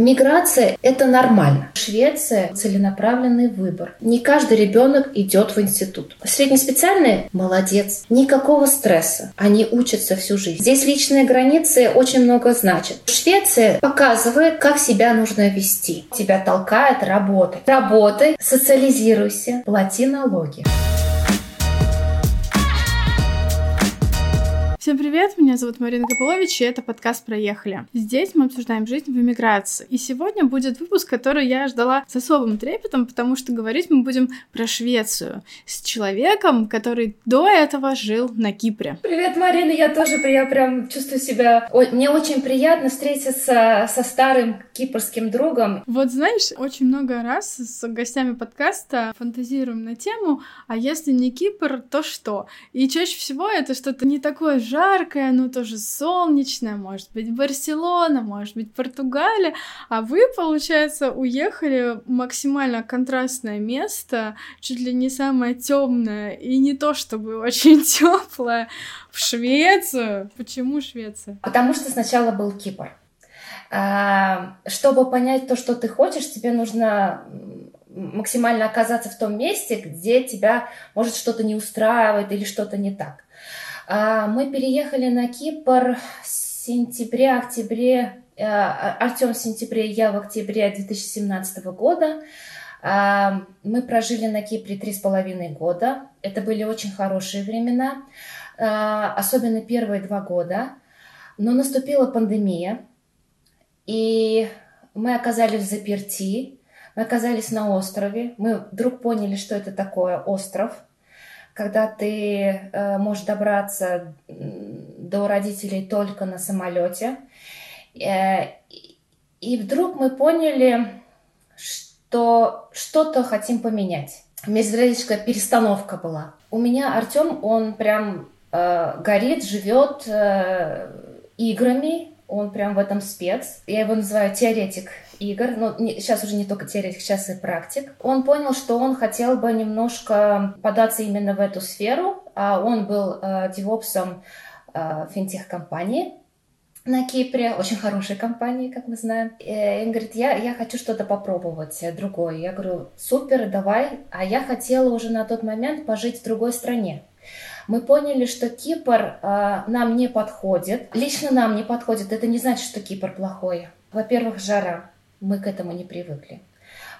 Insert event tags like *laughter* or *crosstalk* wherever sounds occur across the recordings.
Миграция – это нормально. Швеция – целенаправленный выбор. Не каждый ребенок идет в институт. Среднеспециальные – молодец. Никакого стресса. Они учатся всю жизнь. Здесь личные границы очень много значат. Швеция показывает, как себя нужно вести. Тебя толкает работать. Работай, социализируйся, плати налоги. Всем привет, меня зовут Марина Копылович, и это подкаст «Проехали». Здесь мы обсуждаем жизнь в эмиграции. И сегодня будет выпуск, который я ждала с особым трепетом, потому что говорить мы будем про Швецию с человеком, который до этого жил на Кипре. Привет, Марина, я тоже я прям чувствую себя... Мне очень приятно встретиться со старым кипрским другом. Вот знаешь, очень много раз с гостями подкаста фантазируем на тему, а если не Кипр, то что? И чаще всего это что-то не такое жаркое, жаркое, но тоже солнечное, может быть, Барселона, может быть, Португалия, а вы, получается, уехали в максимально контрастное место, чуть ли не самое темное, и не то чтобы *laughs* очень теплое, в Швецию. Почему Швеция? Потому что сначала был Кипр. А, чтобы понять то, что ты хочешь, тебе нужно максимально оказаться в том месте, где тебя может что-то не устраивает или что-то не так. А, мы переехали на Кипр в сентябре-октябре, э, Артем в сентябре, я в октябре 2017 года. А, мы прожили на Кипре три с половиной года. Это были очень хорошие времена, а, особенно первые два года. Но наступила пандемия, и мы оказались в заперти, мы оказались на острове. Мы вдруг поняли, что это такое остров – когда ты э, можешь добраться до родителей только на самолете. Э, и вдруг мы поняли, что что-то хотим поменять. Междурядочная перестановка была. У меня Артем, он прям э, горит, живет э, играми, он прям в этом спец. Я его называю теоретик игр. Ну, не, сейчас уже не только теоретик, сейчас и практик. Он понял, что он хотел бы немножко податься именно в эту сферу. А он был э, девопсом э, финтех-компании на Кипре, очень хорошей компании, как мы знаем. И он говорит, я, я хочу что-то попробовать э, другое. Я говорю, супер, давай. А я хотела уже на тот момент пожить в другой стране мы поняли, что Кипр э, нам не подходит. Лично нам не подходит. Это не значит, что Кипр плохой. Во-первых, жара. Мы к этому не привыкли.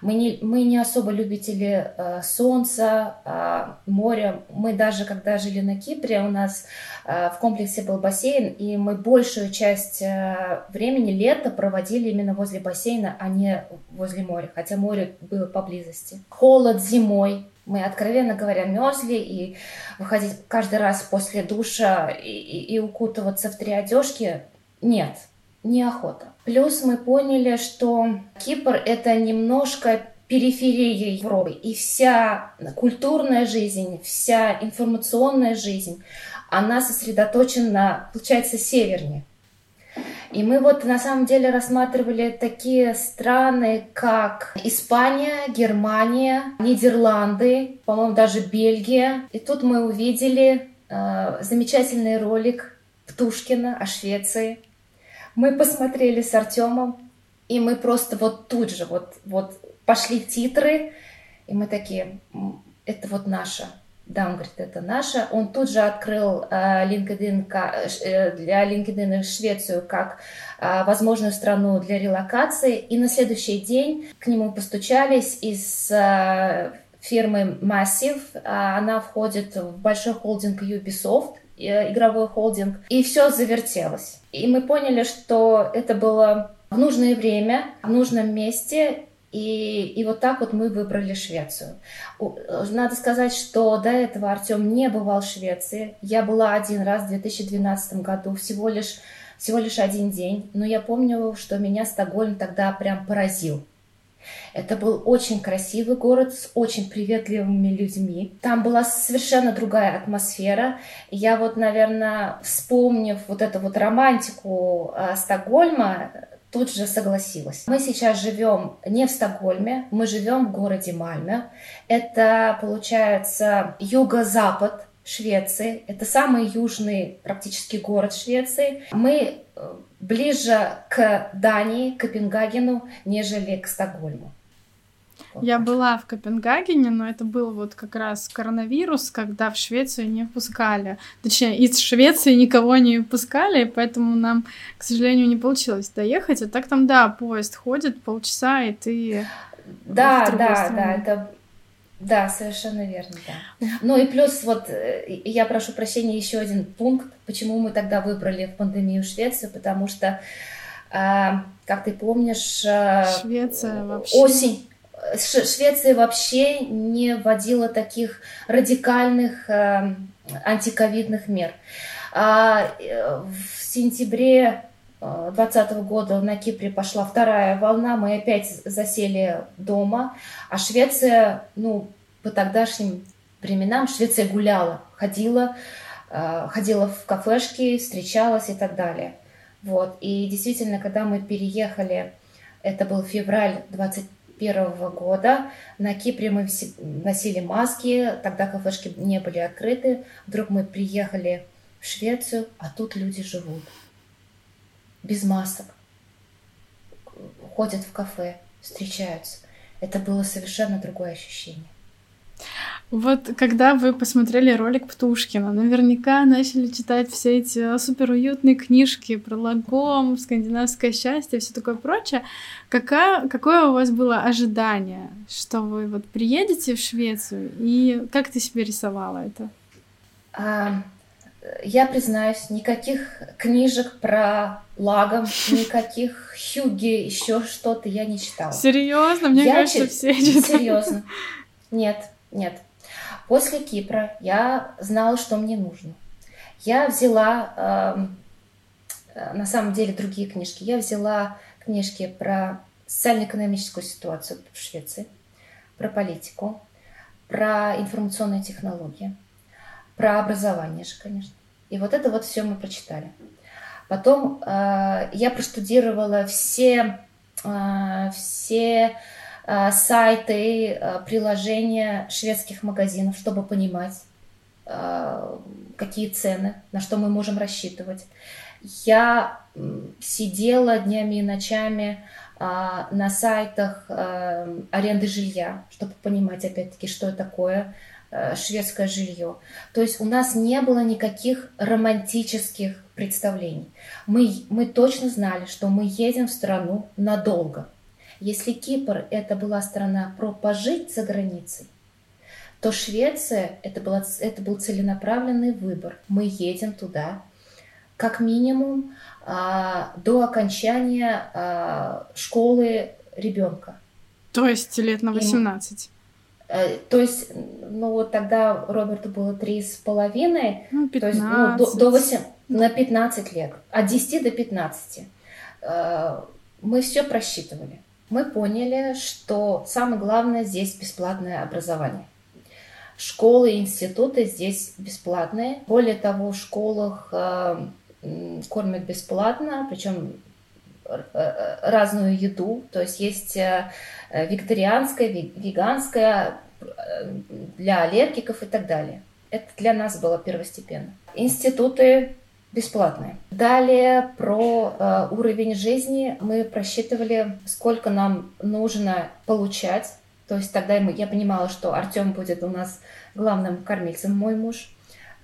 Мы не, мы не особо любители э, солнца, э, моря. Мы даже, когда жили на Кипре, у нас э, в комплексе был бассейн, и мы большую часть э, времени лета проводили именно возле бассейна, а не возле моря, хотя море было поблизости. Холод зимой, мы, откровенно говоря, мерзли, и выходить каждый раз после душа и, и, и укутываться в три одежки нет, неохота. Плюс мы поняли, что Кипр — это немножко периферия Европы, и вся культурная жизнь, вся информационная жизнь, она сосредоточена, получается, севернее. И мы вот на самом деле рассматривали такие страны, как Испания, Германия, Нидерланды, по-моему, даже Бельгия. И тут мы увидели э, замечательный ролик Птушкина о Швеции. Мы посмотрели с Артемом, и мы просто вот тут же вот, вот пошли титры, и мы такие, это вот наше. Да, он говорит, это наше. Он тут же открыл э, LinkedIn э, для LinkedIn Швецию как э, возможную страну для релокации. И на следующий день к нему постучались из фирмы Massive. Она входит в большой холдинг Ubisoft игровой холдинг, и все завертелось. И мы поняли, что это было в нужное время, в нужном месте, и, и вот так вот мы выбрали Швецию. Надо сказать, что до этого Артем не бывал в Швеции. Я была один раз в 2012 году, всего лишь, всего лишь один день. Но я помню, что меня Стокгольм тогда прям поразил. Это был очень красивый город с очень приветливыми людьми. Там была совершенно другая атмосфера. Я вот, наверное, вспомнив вот эту вот романтику э, Стокгольма, тут же согласилась. Мы сейчас живем не в Стокгольме, мы живем в городе Мальме. Это, получается, юго-запад Швеции. Это самый южный практически город Швеции. Мы э, ближе к Дании, Копенгагену, нежели к Стокгольму. Я была в Копенгагене, но это был вот как раз коронавирус, когда в Швецию не впускали. Точнее, из Швеции никого не впускали, поэтому нам, к сожалению, не получилось доехать. А так там, да, поезд ходит полчаса, и ты... Да, да, страну. да, это да, совершенно верно, да. Ну и плюс вот э, я прошу прощения еще один пункт, почему мы тогда выбрали в пандемию Швецию, потому что, э, как ты помнишь, э, Швеция вообще... осень Швеция вообще не вводила таких радикальных э, антиковидных мер. А э, в сентябре 2020 э, года на Кипре пошла вторая волна, мы опять засели дома, а Швеция, ну, по тогдашним временам Швеция гуляла, ходила, э, ходила в кафешки, встречалась и так далее. Вот. И действительно, когда мы переехали, это был февраль 20 2021 года. На Кипре мы носили маски, тогда кафешки не были открыты. Вдруг мы приехали в Швецию, а тут люди живут без масок, ходят в кафе, встречаются. Это было совершенно другое ощущение. Вот когда вы посмотрели ролик Птушкина, наверняка начали читать все эти суперуютные книжки про лагом, скандинавское счастье, все такое прочее. Какая, какое у вас было ожидание, что вы вот приедете в Швецию, и как ты себе рисовала это? А, я признаюсь, никаких книжек про лагом, никаких хюги, еще что-то я не читала. Серьезно? Мне я кажется, ч... все читают. Серьезно. Нет, нет. После Кипра я знала, что мне нужно. Я взяла, эм, э, на самом деле, другие книжки. Я взяла книжки про социально-экономическую ситуацию в Швеции, про политику, про информационные технологии, про образование же, конечно. И вот это вот все мы прочитали. Потом э, я проштудировала все, э, все Э, сайты, э, приложения шведских магазинов, чтобы понимать, э, какие цены, на что мы можем рассчитывать. Я сидела днями и ночами на сайтах аренды жилья, чтобы понимать, опять-таки, что такое шведское жилье. То есть у нас не было никаких романтических представлений. Мы, мы точно знали, что мы едем в страну надолго – если Кипр это была страна про пожить за границей, то Швеция это, была, это был целенаправленный выбор. Мы едем туда как минимум а, до окончания а, школы ребенка. То есть лет на 18? И, э, то есть, ну вот тогда Роберту было три с половиной, ну, 15. то есть ну, до, до 8, на 15 лет, от 10 до 15. Э, мы все просчитывали мы поняли, что самое главное здесь бесплатное образование. Школы и институты здесь бесплатные. Более того, в школах э, кормят бесплатно, причем э, э, разную еду. То есть есть э, вегетарианская, веганская для аллергиков и так далее. Это для нас было первостепенно. Институты бесплатные. Далее про э, уровень жизни мы просчитывали, сколько нам нужно получать. То есть тогда я понимала, что Артем будет у нас главным кормильцем, мой муж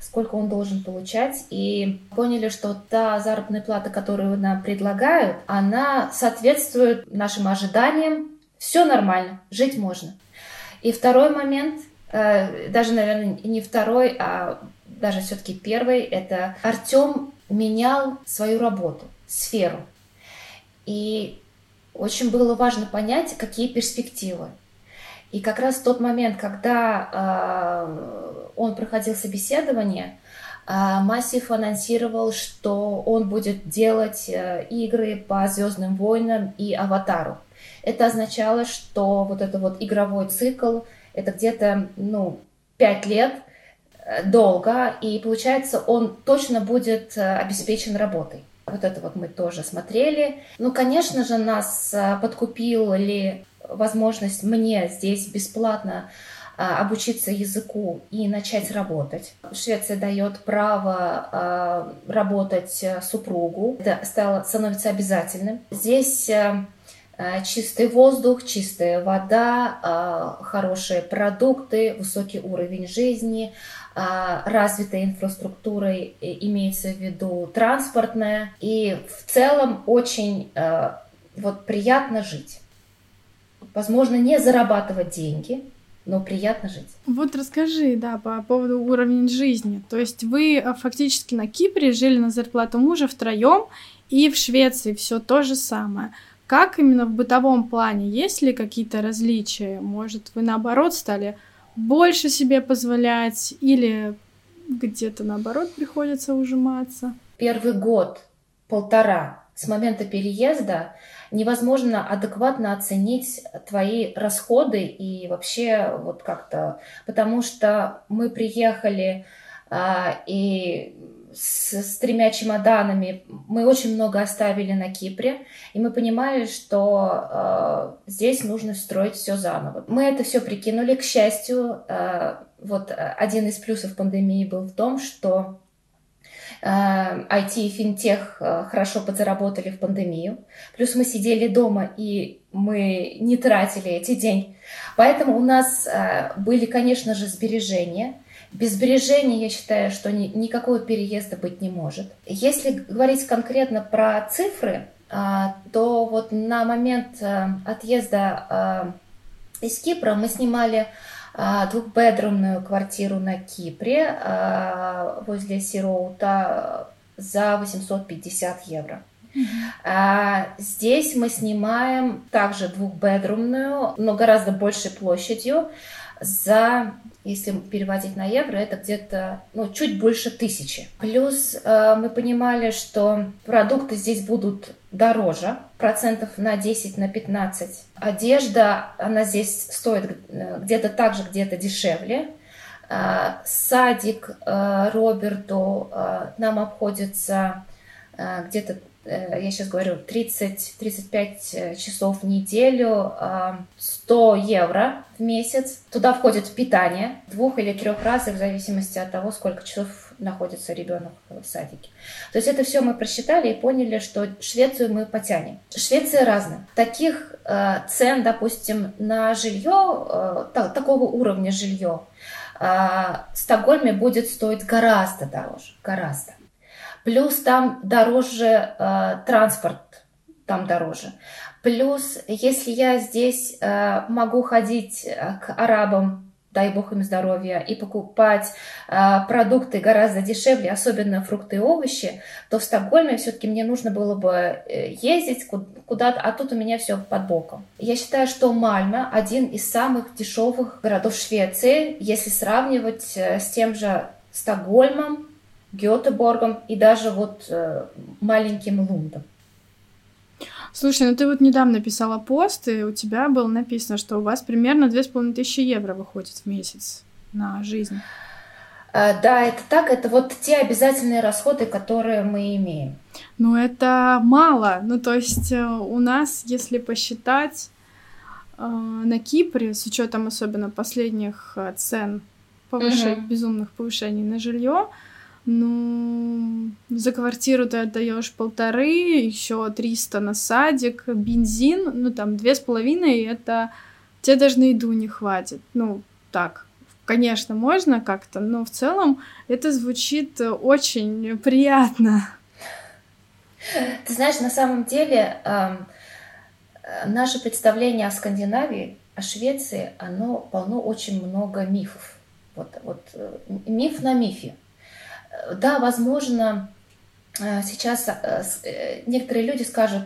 сколько он должен получать, и поняли, что та заработная плата, которую нам предлагают, она соответствует нашим ожиданиям, все нормально, жить можно. И второй момент, э, даже, наверное, не второй, а даже все-таки первый, это Артем менял свою работу, сферу. И очень было важно понять, какие перспективы. И как раз тот момент, когда э, он проходил собеседование, э, Массив анонсировал, что он будет делать э, игры по Звездным войнам и Аватару. Это означало, что вот этот вот игровой цикл это где-то ну, 5 лет, Э, долго, и получается, он точно будет э, обеспечен работой. Вот это вот мы тоже смотрели. Ну, конечно же, нас подкупила ли возможность мне здесь бесплатно а, обучиться языку и начать работать. Швеция дает право а, работать супругу. Это стало, становится обязательным. Здесь чистый воздух, чистая вода, хорошие продукты, высокий уровень жизни, развитая инфраструктура, имеется в виду транспортная. И в целом очень вот приятно жить. Возможно, не зарабатывать деньги, но приятно жить. Вот расскажи, да, по поводу уровня жизни. То есть вы э, фактически на Кипре жили на зарплату мужа втроем, и в Швеции все то же самое. Как именно в бытовом плане? Есть ли какие-то различия? Может, вы наоборот стали больше себе позволять или где-то наоборот приходится ужиматься? Первый год, полтора с момента переезда невозможно адекватно оценить твои расходы и вообще вот как-то, потому что мы приехали а, и с, с тремя чемоданами мы очень много оставили на Кипре, и мы понимали, что э, здесь нужно строить все заново. Мы это все прикинули, к счастью, э, вот один из плюсов пандемии был в том, что IT и финтех э, хорошо подзаработали в пандемию. Плюс мы сидели дома, и мы не тратили эти деньги. Поэтому у нас э, были, конечно же, сбережения. Без сбережений, я считаю, что ни, никакого переезда быть не может. Если говорить конкретно про цифры, э, то вот на момент отъезда из Кипра мы снимали двухбедрумную квартиру на Кипре а, возле Сироута за 850 евро. А здесь мы снимаем также двухбедрумную, но гораздо большей площадью за если переводить на евро, это где-то ну, чуть больше тысячи. Плюс э, мы понимали, что продукты здесь будут дороже, процентов на 10, на 15. Одежда, она здесь стоит э, где-то так же, где-то дешевле. Э, садик э, Роберту э, нам обходится где-то я сейчас говорю, 30-35 э, часов в неделю, 100 а, евро в месяц. Туда входит питание двух или трех раз, в зависимости от того, сколько часов находится ребенок в садике. То есть это все мы просчитали и поняли, что Швецию мы потянем. Швеция разная. Таких э, цен, допустим, на жилье, такого уровня жилье, в Стокгольме будет стоить гораздо дороже, гораздо. Плюс там дороже э, транспорт, там дороже. Плюс, если я здесь э, могу ходить э, к арабам, дай бог им здоровья, и покупать э, продукты гораздо дешевле, особенно фрукты и овощи, то в Стокгольме все-таки мне нужно было бы э, ездить куда-то, а тут у меня все под боком. Я считаю, что Мальме один из самых дешевых городов Швеции, если сравнивать э, с тем же Стокгольмом, Гетеборгом и даже вот э, маленьким Лундом. Слушай, ну ты вот недавно писала пост, и у тебя было написано, что у вас примерно две с половиной тысячи евро выходит в месяц на жизнь. А, да, это так. Это вот те обязательные расходы, которые мы имеем. Ну, это мало. Ну, то есть э, у нас, если посчитать, э, на Кипре, с учетом особенно последних цен, повышений, угу. безумных повышений на жилье, ну, за квартиру ты отдаешь полторы, еще 300 на садик, бензин, ну, там, две с половиной, это тебе даже на еду не хватит. Ну, так, конечно, можно как-то, но в целом это звучит очень приятно. Ты знаешь, на самом деле э, наше представление о Скандинавии, о Швеции, оно полно очень много мифов. Вот, вот э, миф на мифе. Да, возможно, э, сейчас э, э, некоторые люди скажут,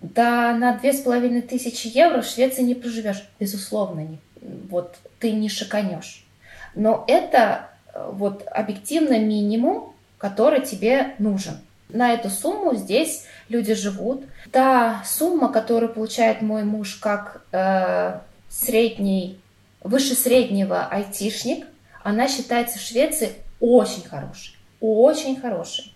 да на две с половиной тысячи евро в Швеции не проживешь. Безусловно, не, вот ты не шиканешь. Но это вот объективно минимум, который тебе нужен. На эту сумму здесь люди живут. Та сумма, которую получает мой муж как э, средний, выше среднего айтишник, она считается в Швеции очень хороший, очень хороший.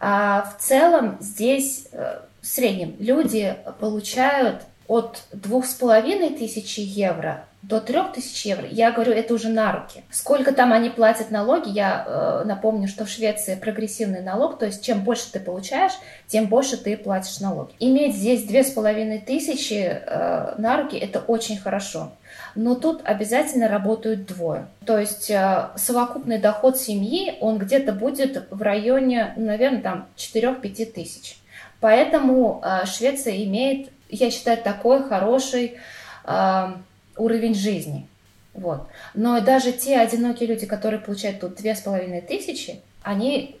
А в целом здесь э, в среднем люди получают от двух с половиной тысячи евро до трех тысяч евро, я говорю, это уже на руки. Сколько там они платят налоги, я э, напомню, что в Швеции прогрессивный налог, то есть чем больше ты получаешь, тем больше ты платишь налоги. Иметь здесь две с половиной тысячи э, на руки, это очень хорошо. Но тут обязательно работают двое. То есть э, совокупный доход семьи, он где-то будет в районе, ну, наверное, там 4-5 тысяч. Поэтому э, Швеция имеет, я считаю, такой хороший э, уровень жизни. Вот. Но даже те одинокие люди, которые получают тут две с половиной тысячи, они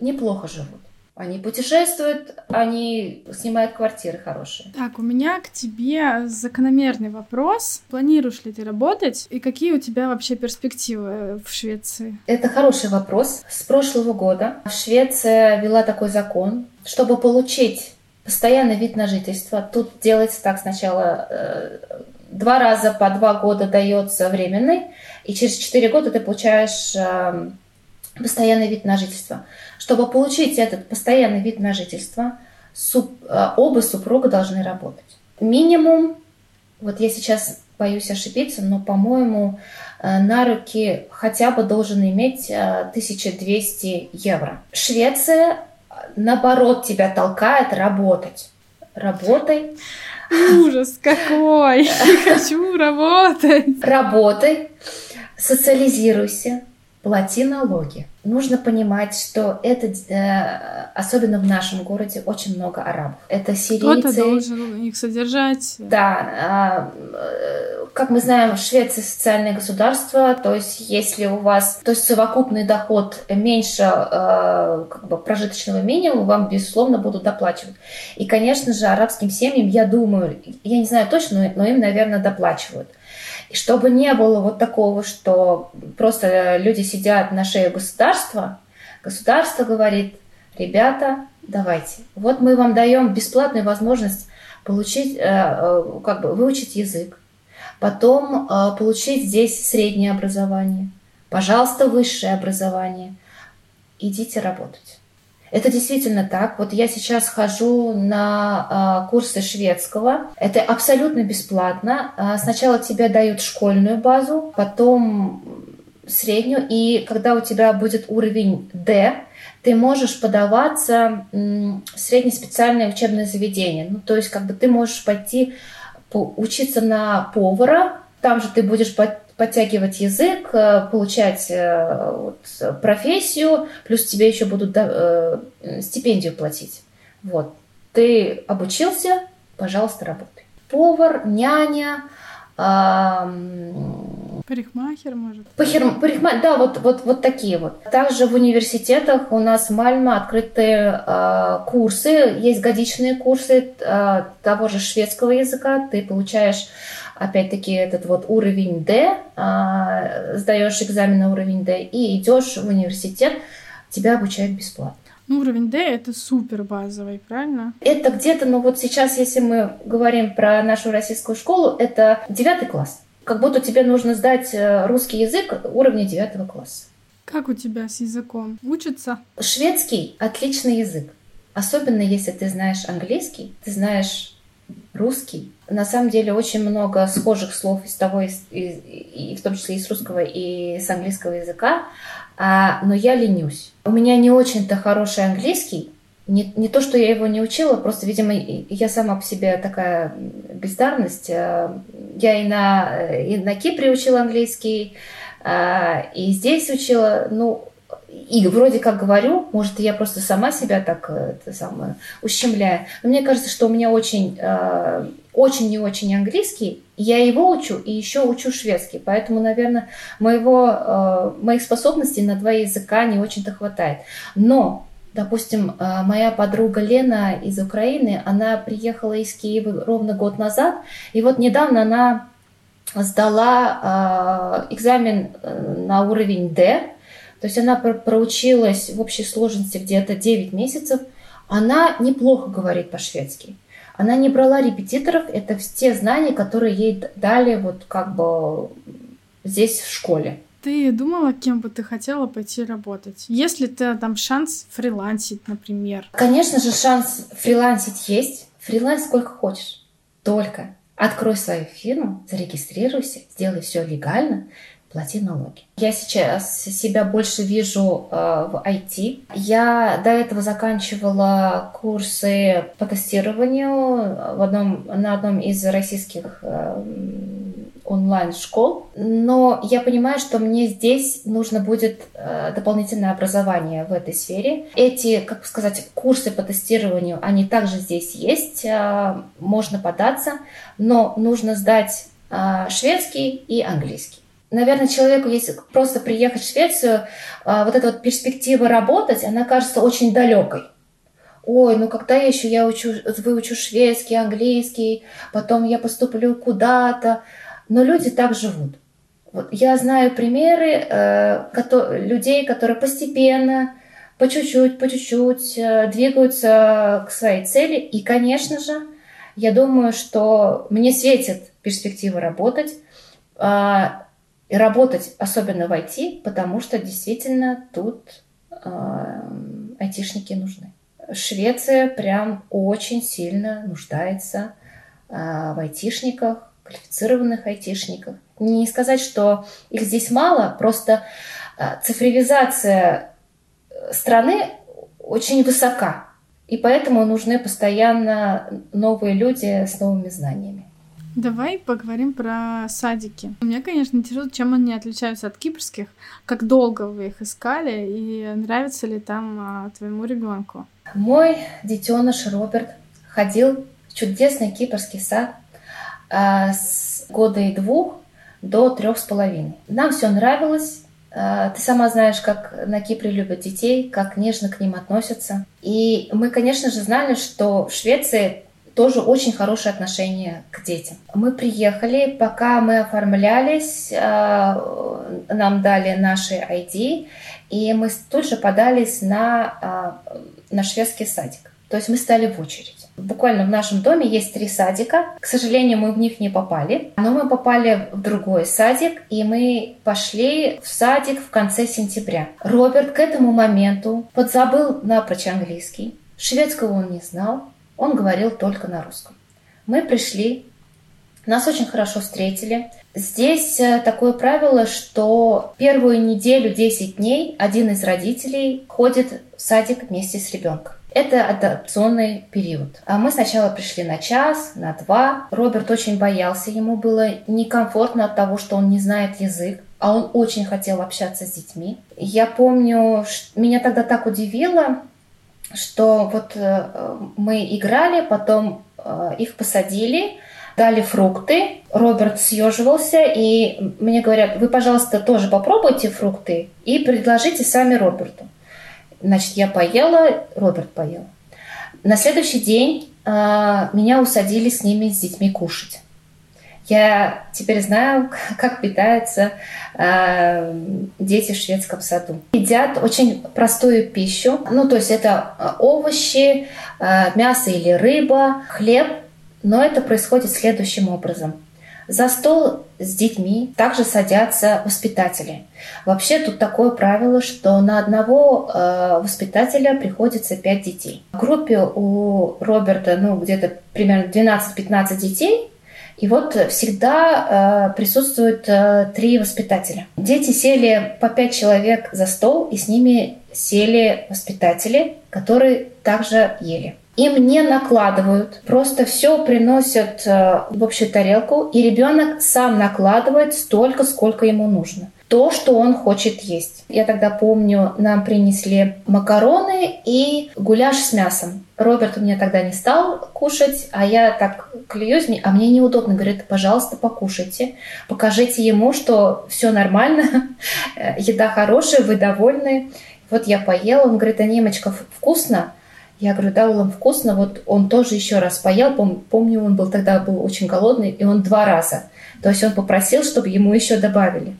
неплохо живут. Они путешествуют, они снимают квартиры хорошие. Так, у меня к тебе закономерный вопрос. Планируешь ли ты работать и какие у тебя вообще перспективы в Швеции? Это хороший вопрос. С прошлого года Швеция вела такой закон, чтобы получить постоянный вид на жительство. Тут делается так сначала э, два раза по два года дается временный, и через четыре года ты получаешь э, постоянный вид на жительство. Чтобы получить этот постоянный вид на жительство, суп, э, оба супруга должны работать. Минимум, вот я сейчас боюсь ошибиться, но, по-моему, э, на руки хотя бы должен иметь 1200 евро. Швеция, наоборот, тебя толкает работать. Работай. Ужас какой! *laughs* Хочу работать! Работай, социализируйся, плати налоги. Нужно понимать, что это, э, особенно в нашем городе, очень много арабов. Это сирийцы. Кто-то должен их содержать. Да. А, э, как мы знаем, Швеция социальное государство, то есть если у вас, то есть совокупный доход меньше э, как бы прожиточного минимума, вам, безусловно, будут доплачивать. И, конечно же, арабским семьям, я думаю, я не знаю точно, но им, наверное, доплачивают. И чтобы не было вот такого, что просто люди сидят на шее государства, государство говорит, ребята, давайте, вот мы вам даем бесплатную возможность получить, э, э, как бы выучить язык, потом э, получить здесь среднее образование, пожалуйста, высшее образование, идите работать. Это действительно так. Вот я сейчас хожу на э, курсы шведского. Это абсолютно бесплатно. Э, сначала тебе дают школьную базу, потом среднюю, и когда у тебя будет уровень D, ты можешь подаваться в среднее специальное учебное заведение. Ну, то есть, как бы ты можешь пойти учиться на повара, там же ты будешь подтягивать язык, э, получать э, вот, профессию, плюс тебе еще будут э, стипендию платить. Вот. Ты обучился, пожалуйста, работай. Повар, няня, Парикмахер, может? Пахер, парикмахер, да, вот, вот, вот такие вот. Также в университетах у нас в Мальме открыты э, курсы, есть годичные курсы э, того же шведского языка. Ты получаешь опять-таки этот вот уровень D, а, сдаешь экзамен на уровень D и идешь в университет, тебя обучают бесплатно. Ну, уровень D это супер базовый, правильно? Это где-то, ну вот сейчас, если мы говорим про нашу российскую школу, это девятый класс. Как будто тебе нужно сдать э, русский язык уровня девятого класса. Как у тебя с языком? Учится? Шведский — отличный язык. Особенно если ты знаешь английский, ты знаешь русский. На самом деле очень много схожих слов из того, и, и, и в том числе из русского и с английского языка, а, но я ленюсь. У меня не очень-то хороший английский, не, не то, что я его не учила, просто, видимо, я сама по себе такая бездарность. А, я и на, и на Кипре учила английский, а, и здесь учила, ну, и вроде как говорю, может, я просто сама себя так э, это самое, ущемляю. Но мне кажется, что у меня очень, э, очень не очень английский. Я его учу и еще учу шведский. Поэтому, наверное, моего, э, моих способностей на два языка не очень-то хватает. Но Допустим, моя подруга Лена из Украины, она приехала из Киева ровно год назад, и вот недавно она сдала экзамен на уровень D, то есть она проучилась в общей сложности где-то 9 месяцев. Она неплохо говорит по-шведски. Она не брала репетиторов, это все знания, которые ей дали вот как бы здесь в школе. Ты думала, кем бы ты хотела пойти работать? Есть ли ты там шанс фрилансить, например? Конечно же, шанс фрилансить есть. Фриланс сколько хочешь. Только открой свою фирму, зарегистрируйся, сделай все легально, плати налоги. Я сейчас себя больше вижу э, в IT. Я до этого заканчивала курсы по тестированию в одном, на одном из российских э, онлайн-школ, но я понимаю, что мне здесь нужно будет э, дополнительное образование в этой сфере. Эти, как сказать, курсы по тестированию, они также здесь есть, э, можно податься, но нужно сдать э, шведский и английский наверное, человеку, если просто приехать в Швецию, а, вот эта вот перспектива работать, она кажется очень далекой. Ой, ну когда я еще я учу, выучу шведский, английский, потом я поступлю куда-то. Но люди так живут. Вот я знаю примеры э, людей, которые постепенно, по чуть-чуть, по чуть-чуть э, двигаются к своей цели. И, конечно же, я думаю, что мне светит перспектива работать. Э, и работать, особенно в IT, потому что действительно тут э, айтишники нужны. Швеция прям очень сильно нуждается э, в айтишниках, квалифицированных айтишниках. Не сказать, что их здесь мало, просто э, цифровизация страны очень высока. И поэтому нужны постоянно новые люди с новыми знаниями. Давай поговорим про садики. Меня, конечно, интересует, чем они отличаются от кипрских, как долго вы их искали и нравится ли там а, твоему ребенку. Мой детеныш Роберт ходил в чудесный кипрский сад а, с года и двух до трех с половиной. Нам все нравилось. А, ты сама знаешь, как на Кипре любят детей, как нежно к ним относятся. И мы, конечно же, знали, что в Швеции тоже очень хорошее отношение к детям. Мы приехали, пока мы оформлялись, э, нам дали наши ID, и мы тут же подались на, э, на шведский садик. То есть мы стали в очередь. Буквально в нашем доме есть три садика. К сожалению, мы в них не попали. Но мы попали в другой садик, и мы пошли в садик в конце сентября. Роберт к этому моменту подзабыл напрочь английский. Шведского он не знал. Он говорил только на русском. Мы пришли, нас очень хорошо встретили. Здесь э, такое правило, что первую неделю, 10 дней один из родителей ходит в садик вместе с ребенком. Это адапционный период. А мы сначала пришли на час, на два. Роберт очень боялся, ему было некомфортно от того, что он не знает язык, а он очень хотел общаться с детьми. Я помню, меня тогда так удивило, что вот э, мы играли, потом э, их посадили, дали фрукты. Роберт съеживался, и мне говорят, вы, пожалуйста, тоже попробуйте фрукты и предложите сами Роберту. Значит, я поела, Роберт поел. На следующий день э, меня усадили с ними, с детьми кушать. Я теперь знаю, как питаются э, дети в шведском саду. Едят очень простую пищу. Ну, то есть это э, овощи, э, мясо или рыба, хлеб. Но это происходит следующим образом. За стол с детьми также садятся воспитатели. Вообще тут такое правило, что на одного э, воспитателя приходится 5 детей. В группе у Роберта ну, где-то примерно 12-15 детей, и вот всегда э, присутствуют э, три воспитателя. Дети сели по пять человек за стол, и с ними сели воспитатели, которые также ели. Им не накладывают, просто все приносят э, в общую тарелку, и ребенок сам накладывает столько, сколько ему нужно то, что он хочет есть. Я тогда помню, нам принесли макароны и гуляш с мясом. Роберт у меня тогда не стал кушать, а я так клююсь, а мне неудобно. Говорит, пожалуйста, покушайте. Покажите ему, что все нормально, *laughs* еда хорошая, вы довольны. Вот я поела, он говорит, а немочка вкусно? Я говорю, да, Улам, вкусно. Вот он тоже еще раз поел. Помню, он был тогда был очень голодный, и он два раза. То есть он попросил, чтобы ему еще добавили.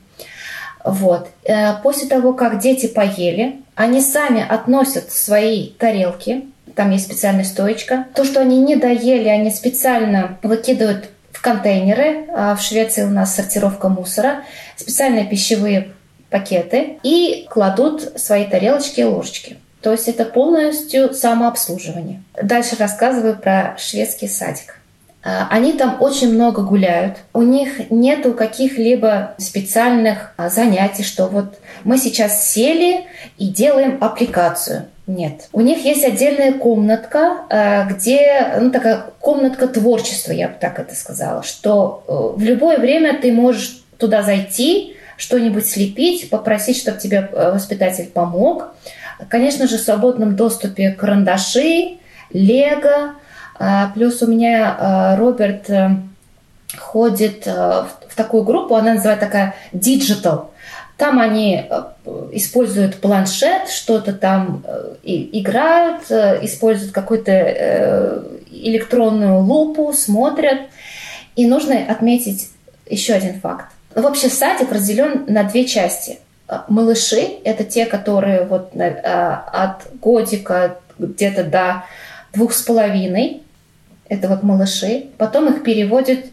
Вот. Э, после того, как дети поели, они сами относят свои тарелки, там есть специальная стоечка. То, что они не доели, они специально выкидывают в контейнеры. А в Швеции у нас сортировка мусора, специальные пищевые пакеты и кладут свои тарелочки и ложечки. То есть это полностью самообслуживание. Дальше рассказываю про шведский садик. А, они там очень много гуляют. У них нету каких-либо специальных а, занятий, что вот мы сейчас сели и делаем аппликацию. Нет. У них есть отдельная комнатка, а, где, ну, такая комнатка творчества, я бы так это сказала, что э, в любое время ты можешь туда зайти, что-нибудь слепить, попросить, чтобы тебе э, воспитатель помог. Конечно же, в свободном доступе карандаши, лего, плюс у меня а, Роберт э, ходит э, в такую группу, она называется такая Digital. Там они э, используют планшет, что-то там играют, используют какую-то электронную лупу, смотрят. И нужно отметить еще один факт. Вообще садик разделен на две части. Малыши – это те, которые вот от годика где-то до двух с половиной это вот малыши. Потом их переводят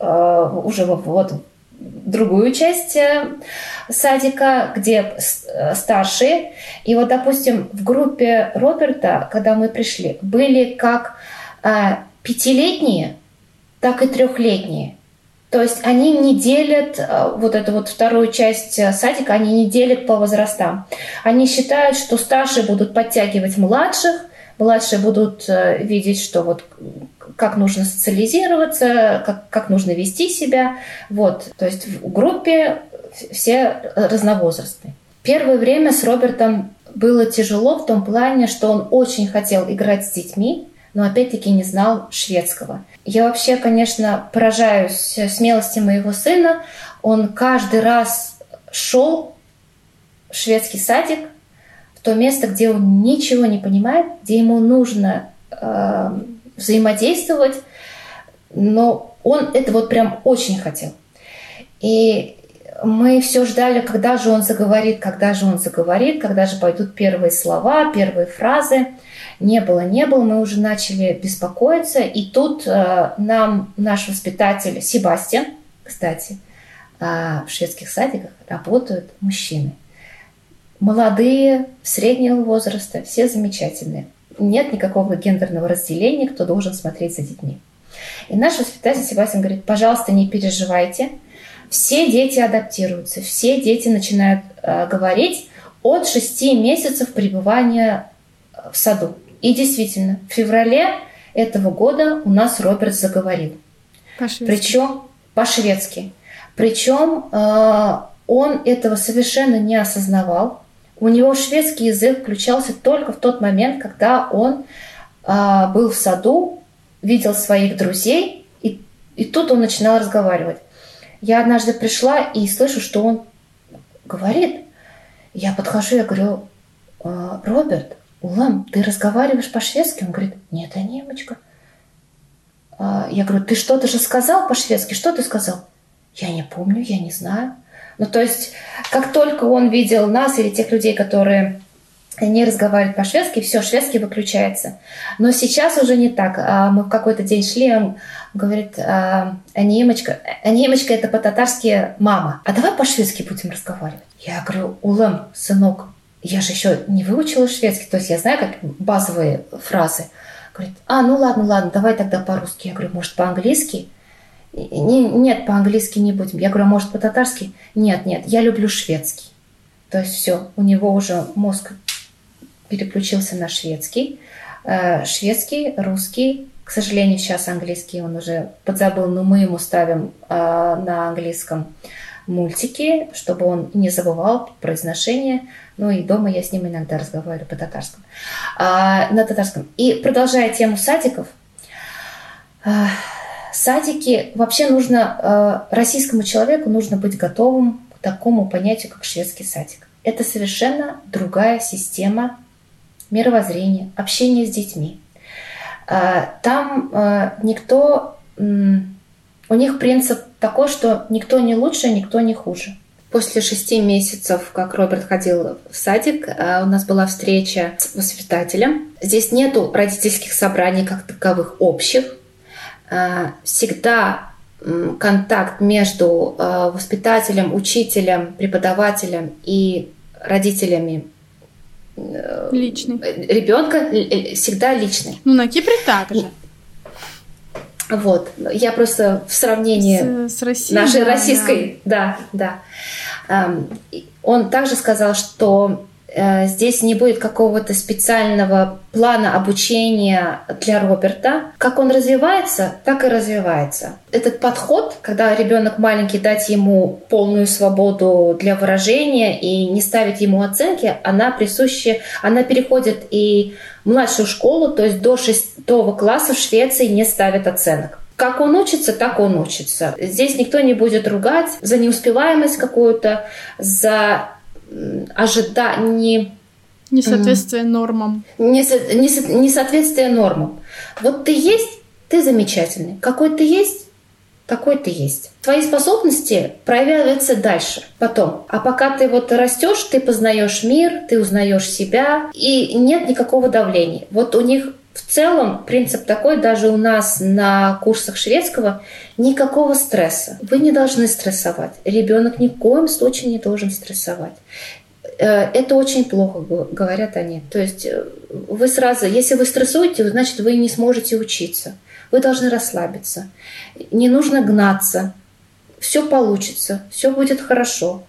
э, уже вот в другую часть э, садика, где э, старшие. И вот, допустим, в группе Роберта, когда мы пришли, были как э, пятилетние, так и трехлетние. То есть они не делят э, вот эту вот вторую часть садика, они не делят по возрастам. Они считают, что старшие будут подтягивать младших, младшие будут э, видеть, что вот как нужно социализироваться, как, как нужно вести себя. Вот. То есть в группе все разновозрастные. Первое время с Робертом было тяжело в том плане, что он очень хотел играть с детьми, но опять-таки не знал шведского. Я вообще, конечно, поражаюсь смелости моего сына. Он каждый раз шел в шведский садик, то место, где он ничего не понимает, где ему нужно э, взаимодействовать, но он это вот прям очень хотел. И мы все ждали, когда же он заговорит, когда же он заговорит, когда же пойдут первые слова, первые фразы. Не было, не было, мы уже начали беспокоиться. И тут э, нам наш воспитатель Себастьян, кстати, э, в шведских садиках работают мужчины. Молодые, среднего возраста, все замечательные нет никакого гендерного разделения, кто должен смотреть за детьми. И наш воспитатель Себастьян говорит, пожалуйста, не переживайте, все дети адаптируются, все дети начинают э, говорить от 6 месяцев пребывания э, в саду. И действительно, в феврале этого года у нас Роберт заговорил. По-шведски. Причем по-шведски. Причем э, он этого совершенно не осознавал. У него шведский язык включался только в тот момент, когда он э, был в саду, видел своих друзей, и, и тут он начинал разговаривать. Я однажды пришла и слышу, что он говорит. Я подхожу, я говорю, «А, Роберт, Улам, ты разговариваешь по-шведски? Он говорит, нет, я немочка. А, я говорю, ты что-то же сказал по-шведски? Что ты сказал? Я не помню, я не знаю. Ну, то есть, как только он видел нас или тех людей, которые не разговаривают по-шведски, все, шведский выключается. Но сейчас уже не так. А, мы в какой-то день шли, он говорит, а, немочка, немочка это по-татарски мама. А давай по-шведски будем разговаривать. Я говорю, Улам, сынок, я же еще не выучила шведский, то есть я знаю как базовые фразы. Говорит, а, ну ладно, ладно, давай тогда по-русски. Я говорю, может, по-английски? Не, нет, по-английски не будем. Я говорю, а может, по-татарски? Нет, нет, я люблю шведский. То есть все, у него уже мозг переключился на шведский. Э, шведский, русский, к сожалению, сейчас английский он уже подзабыл, но мы ему ставим э, на английском мультики, чтобы он не забывал произношение. Ну и дома я с ним иногда разговариваю по-татарскому. А, на татарском. И продолжая тему садиков, э, садики вообще нужно, э, российскому человеку нужно быть готовым к такому понятию, как шведский садик. Это совершенно другая система мировоззрения, общения с детьми. Э, там э, никто, у них принцип такой, что никто не лучше, никто не хуже. После шести месяцев, как Роберт ходил в садик, у нас была встреча с воспитателем. Здесь нету родительских собраний как таковых общих. Э, всегда контакт между э, воспитателем, учителем, преподавателем и родителями э, личный. ребенка всегда личный. Ну, на Кипре так же. Вот. Я просто в сравнении с, с Россией, нашей да, российской, да, да. да. Он также сказал, что здесь не будет какого-то специального плана обучения для Роберта. Как он развивается, так и развивается. Этот подход, когда ребенок маленький, дать ему полную свободу для выражения и не ставить ему оценки, она присуща, она переходит и младшую школу, то есть до шестого класса в Швеции не ставят оценок. Как он учится, так он учится. Здесь никто не будет ругать за неуспеваемость какую-то, за ожида... не... Несоответствие нормам. Несоответствие нормам. Вот ты есть, ты замечательный. Какой ты есть, такой ты есть. Твои способности проявляются дальше, потом. А пока ты вот растешь, ты познаешь мир, ты узнаешь себя, и нет никакого давления. Вот у них в целом принцип такой, даже у нас на курсах шведского, никакого стресса. Вы не должны стрессовать. Ребенок ни в коем случае не должен стрессовать. Э, это очень плохо, говорят они. То есть э, вы сразу, если вы стрессуете, значит, вы не сможете учиться. Вы должны расслабиться. Не нужно гнаться. Все получится, все будет хорошо.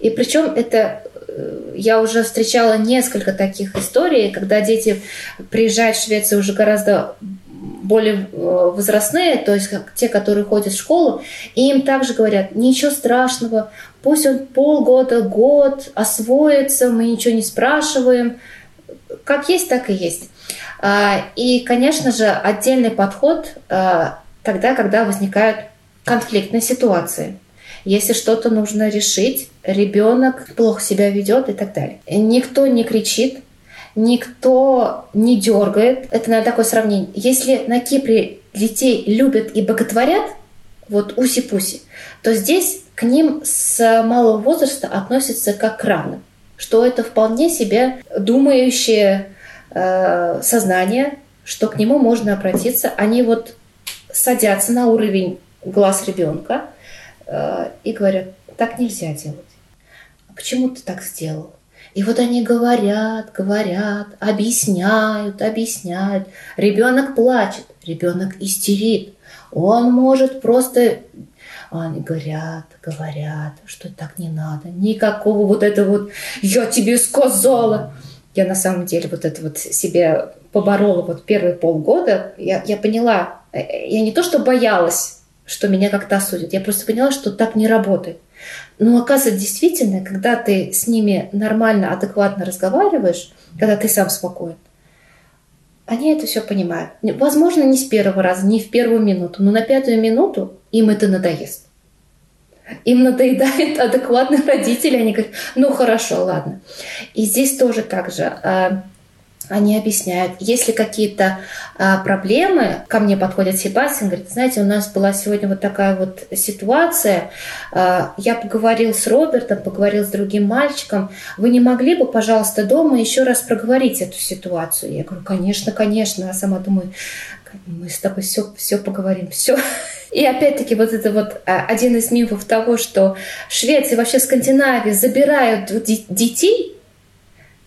И причем это я уже встречала несколько таких историй, когда дети приезжают в Швецию уже гораздо более э, возрастные, то есть те, которые ходят в школу, и им также говорят, ничего страшного, пусть он полгода, год освоится, мы ничего не спрашиваем, как есть, так и есть. А, и, конечно же, отдельный подход а, тогда, когда возникают конфликтные ситуации если что-то нужно решить, ребенок плохо себя ведет и так далее. Никто не кричит, никто не дергает. Это на такое сравнение. Если на Кипре детей любят и боготворят, вот уси-пуси, то здесь к ним с малого возраста относятся как к равным, что это вполне себе думающее э, сознание, что к нему можно обратиться. Они вот садятся на уровень глаз ребенка, и говорят, так нельзя делать. А почему ты так сделал? И вот они говорят, говорят, объясняют, объясняют. Ребенок плачет, ребенок истерит. Он может просто... Они говорят, говорят, что так не надо. Никакого вот этого вот «я тебе сказала». Я на самом деле вот это вот себе поборола вот первые полгода. Я, я поняла, э, я не то что боялась что меня как-то осудят. Я просто поняла, что так не работает. Но оказывается, действительно, когда ты с ними нормально, адекватно разговариваешь, когда ты сам спокоен, они это все понимают. Возможно, не с первого раза, не в первую минуту, но на пятую минуту им это надоест. Им надоедает адекватный *laughs* родитель, они говорят, ну хорошо, ладно. И здесь тоже так же а, они объясняют. Если какие-то а, проблемы, ко мне подходят Себастьян, говорит, знаете, у нас была сегодня вот такая вот ситуация, а, я поговорил с Робертом, поговорил с другим мальчиком, вы не могли бы, пожалуйста, дома еще раз проговорить эту ситуацию? Я говорю, конечно, конечно, а сама думаю, мы с тобой все, все поговорим, все. *laughs* И опять-таки вот это вот а, один из мифов того, что Швеция, вообще Скандинавия забирают детей,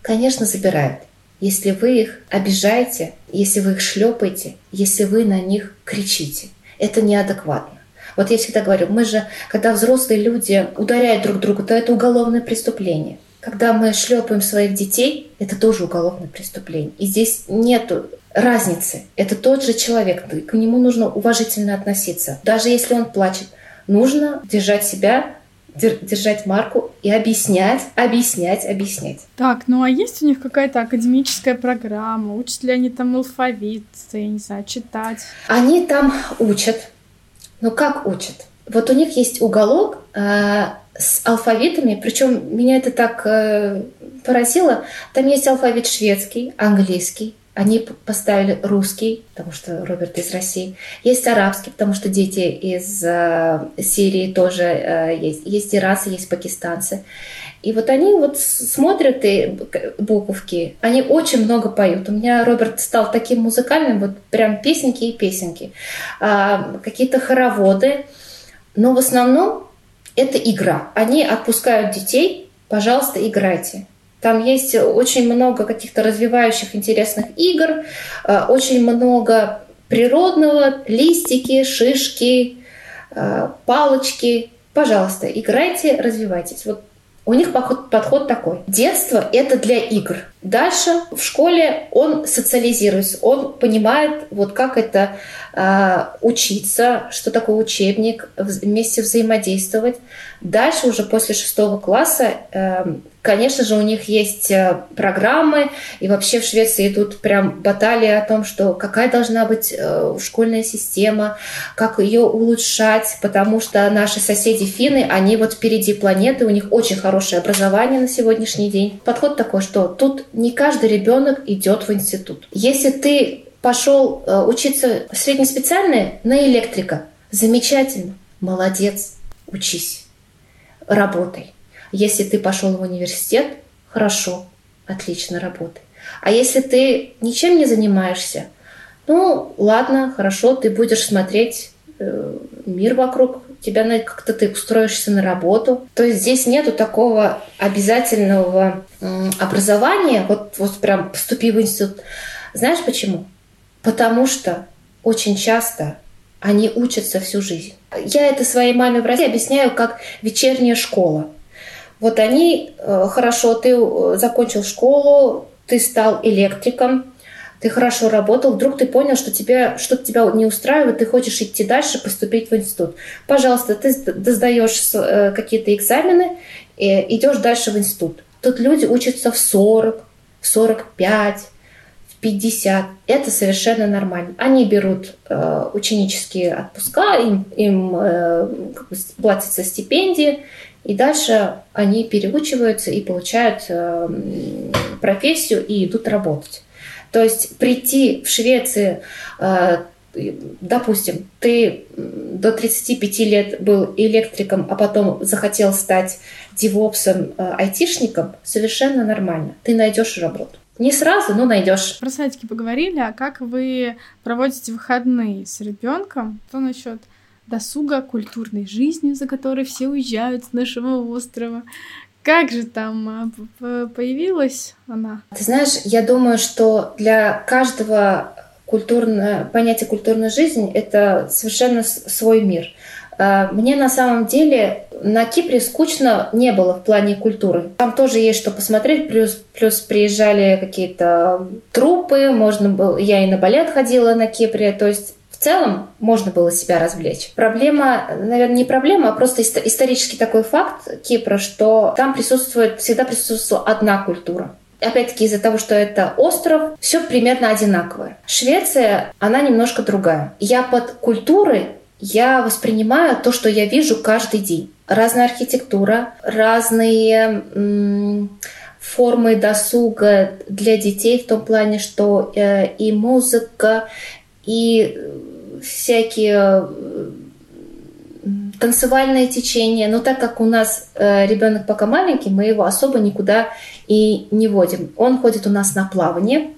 конечно, забирают если вы их обижаете, если вы их шлепаете, если вы на них кричите. Это неадекватно. Вот я всегда говорю, мы же, когда взрослые люди ударяют друг друга, то это уголовное преступление. Когда мы шлепаем своих детей, это тоже уголовное преступление. И здесь нет разницы. Это тот же человек. К нему нужно уважительно относиться. Даже если он плачет, нужно держать себя держать марку и объяснять, объяснять, объяснять. Так, ну а есть у них какая-то академическая программа? Учат ли они там алфавит, я не знаю, читать? Они там учат. Но как учат? Вот у них есть уголок э, с алфавитами, причем меня это так э, поразило. Там есть алфавит шведский, английский, они поставили русский, потому что Роберт из России. Есть арабский, потому что дети из э, Сирии тоже э, есть. Есть ирасы, есть пакистанцы. И вот они вот смотрят и буковки, они очень много поют. У меня Роберт стал таким музыкальным, вот прям песенки и песенки. А, какие-то хороводы. Но в основном это игра. Они отпускают детей, пожалуйста, играйте. Там есть очень много каких-то развивающих интересных игр, э, очень много природного, листики, шишки, э, палочки. Пожалуйста, играйте, развивайтесь. Вот у них подход, подход такой. Детство – это для игр. Дальше в школе он социализируется, он понимает, вот как это э, учиться, что такое учебник, вместе взаимодействовать. Дальше уже после шестого класса э, Конечно же, у них есть э, программы, и вообще в Швеции идут прям баталии о том, что какая должна быть э, школьная система, как ее улучшать, потому что наши соседи финны, они вот впереди планеты, у них очень хорошее образование на сегодняшний день. Подход такой, что тут не каждый ребенок идет в институт. Если ты пошел э, учиться в среднеспециальное на электрика, замечательно, молодец, учись, работай. Если ты пошел в университет, хорошо, отлично работай. А если ты ничем не занимаешься, ну, ладно, хорошо, ты будешь смотреть э, мир вокруг, тебя как-то ты устроишься на работу. То есть здесь нету такого обязательного э, образования, вот, вот прям поступи в институт. Знаешь почему? Потому что очень часто они учатся всю жизнь. Я это своей маме в России объясняю как вечерняя школа. Вот они, э, хорошо, ты э, закончил школу, ты стал электриком, ты хорошо работал, вдруг ты понял, что тебя, что-то тебя не устраивает, ты хочешь идти дальше, поступить в институт. Пожалуйста, ты сдаешь э, какие-то экзамены, и идешь дальше в институт. Тут люди учатся в 40, в 45, в 50. Это совершенно нормально. Они берут э, ученические отпуска, им, им э, платятся стипендии, и дальше они переучиваются и получают э, профессию и идут работать. То есть прийти в Швеции, э, допустим, ты до 35 лет был электриком, а потом захотел стать девопсом, э, айтишником, совершенно нормально. Ты найдешь работу. Не сразу, но найдешь. Про садики поговорили, а как вы проводите выходные с ребенком? Что насчет досуга, культурной жизни, за которой все уезжают с нашего острова. Как же там а, появилась она? Ты знаешь, я думаю, что для каждого культурное, понятие культурной жизни – это совершенно свой мир. А, мне на самом деле на Кипре скучно не было в плане культуры. Там тоже есть что посмотреть, плюс, плюс приезжали какие-то трупы, можно было... Я и на балет ходила на Кипре, то есть в целом можно было себя развлечь. Проблема, наверное, не проблема, а просто исторический такой факт Кипра, что там присутствует, всегда присутствовала одна культура. Опять-таки из-за того, что это остров, все примерно одинаковое. Швеция, она немножко другая. Я под культурой я воспринимаю то, что я вижу каждый день. Разная архитектура, разные формы досуга для детей в том плане, что э, и музыка, и всякие танцевальное течение. Но так как у нас э, ребенок пока маленький, мы его особо никуда и не водим. Он ходит у нас на плавание.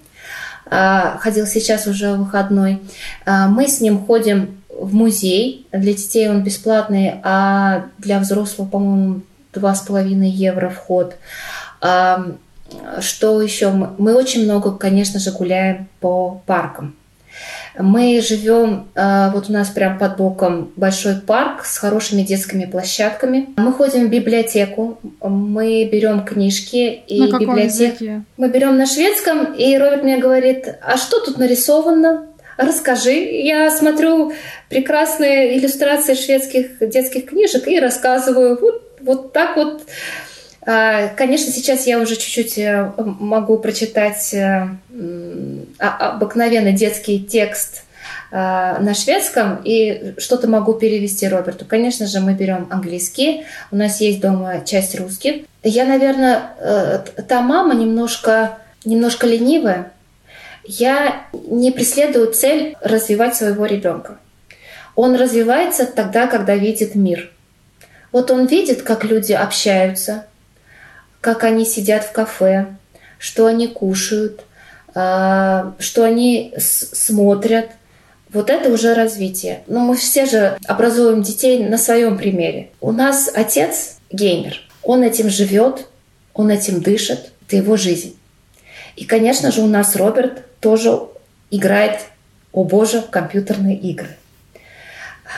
Э, ходил сейчас уже выходной. Э, мы с ним ходим в музей. Для детей он бесплатный, а для взрослых, по-моему, два с половиной евро вход. Что еще? Мы очень много, конечно же, гуляем по паркам. Мы живем, э, вот у нас прям под боком большой парк с хорошими детскими площадками. Мы ходим в библиотеку, мы берем книжки и на библиотеку. Мы берем на шведском, и Роберт мне говорит, а что тут нарисовано? Расскажи. Я смотрю прекрасные иллюстрации шведских детских книжек и рассказываю. Вот, вот так вот а, конечно, сейчас я уже чуть-чуть э, могу прочитать э, обыкновенный детский текст э, на шведском и что-то могу перевести Роберту. Конечно же, мы берем английский. У нас есть дома часть русских. Я, наверное, та мама немножко, немножко ленивая. Я не преследую цель развивать своего ребенка. Он развивается тогда, когда видит мир. Вот он видит, как люди общаются, как они сидят в кафе, что они кушают, а, что они смотрят. Вот это уже развитие. Но мы все же образуем детей на своем примере. У нас отец геймер. Он этим живет, он этим дышит. Это его жизнь. И, конечно же, у нас Роберт тоже играет о боже, компьютерные игры.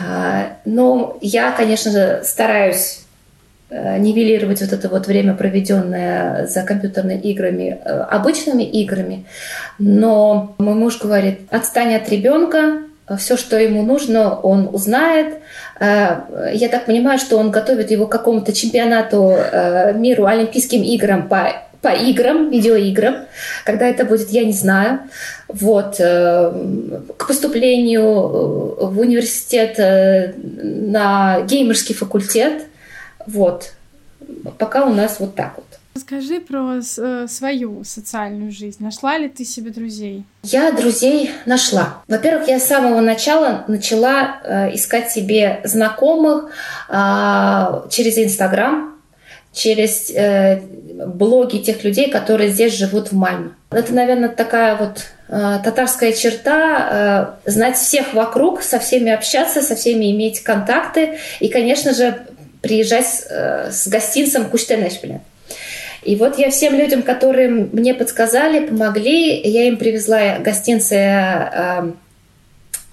А, но я, конечно же, стараюсь э, нивелировать вот это вот время, проведенное за компьютерными играми, э, обычными играми. Но мой муж говорит, отстань от ребенка, все, что ему нужно, он узнает. Э, я так понимаю, что он готовит его к какому-то чемпионату миру, Олимпийским играм по по играм, видеоиграм. Когда это будет, я не знаю. Вот. Э, к поступлению э, в университет э, на геймерский факультет. Вот. Пока у нас вот так вот. Расскажи про свою социальную жизнь. Нашла ли ты себе друзей? Я друзей нашла. Во-первых, я с самого начала начала искать себе знакомых а, через Инстаграм через э, блоги тех людей, которые здесь живут в Мальме. Это, наверное, такая вот э, татарская черта э, знать всех вокруг, со всеми общаться, со всеми иметь контакты и, конечно же, приезжать э, с гостинцем Куштенешпиле. И вот я всем людям, которые мне подсказали, помогли, я им привезла гостинцы э,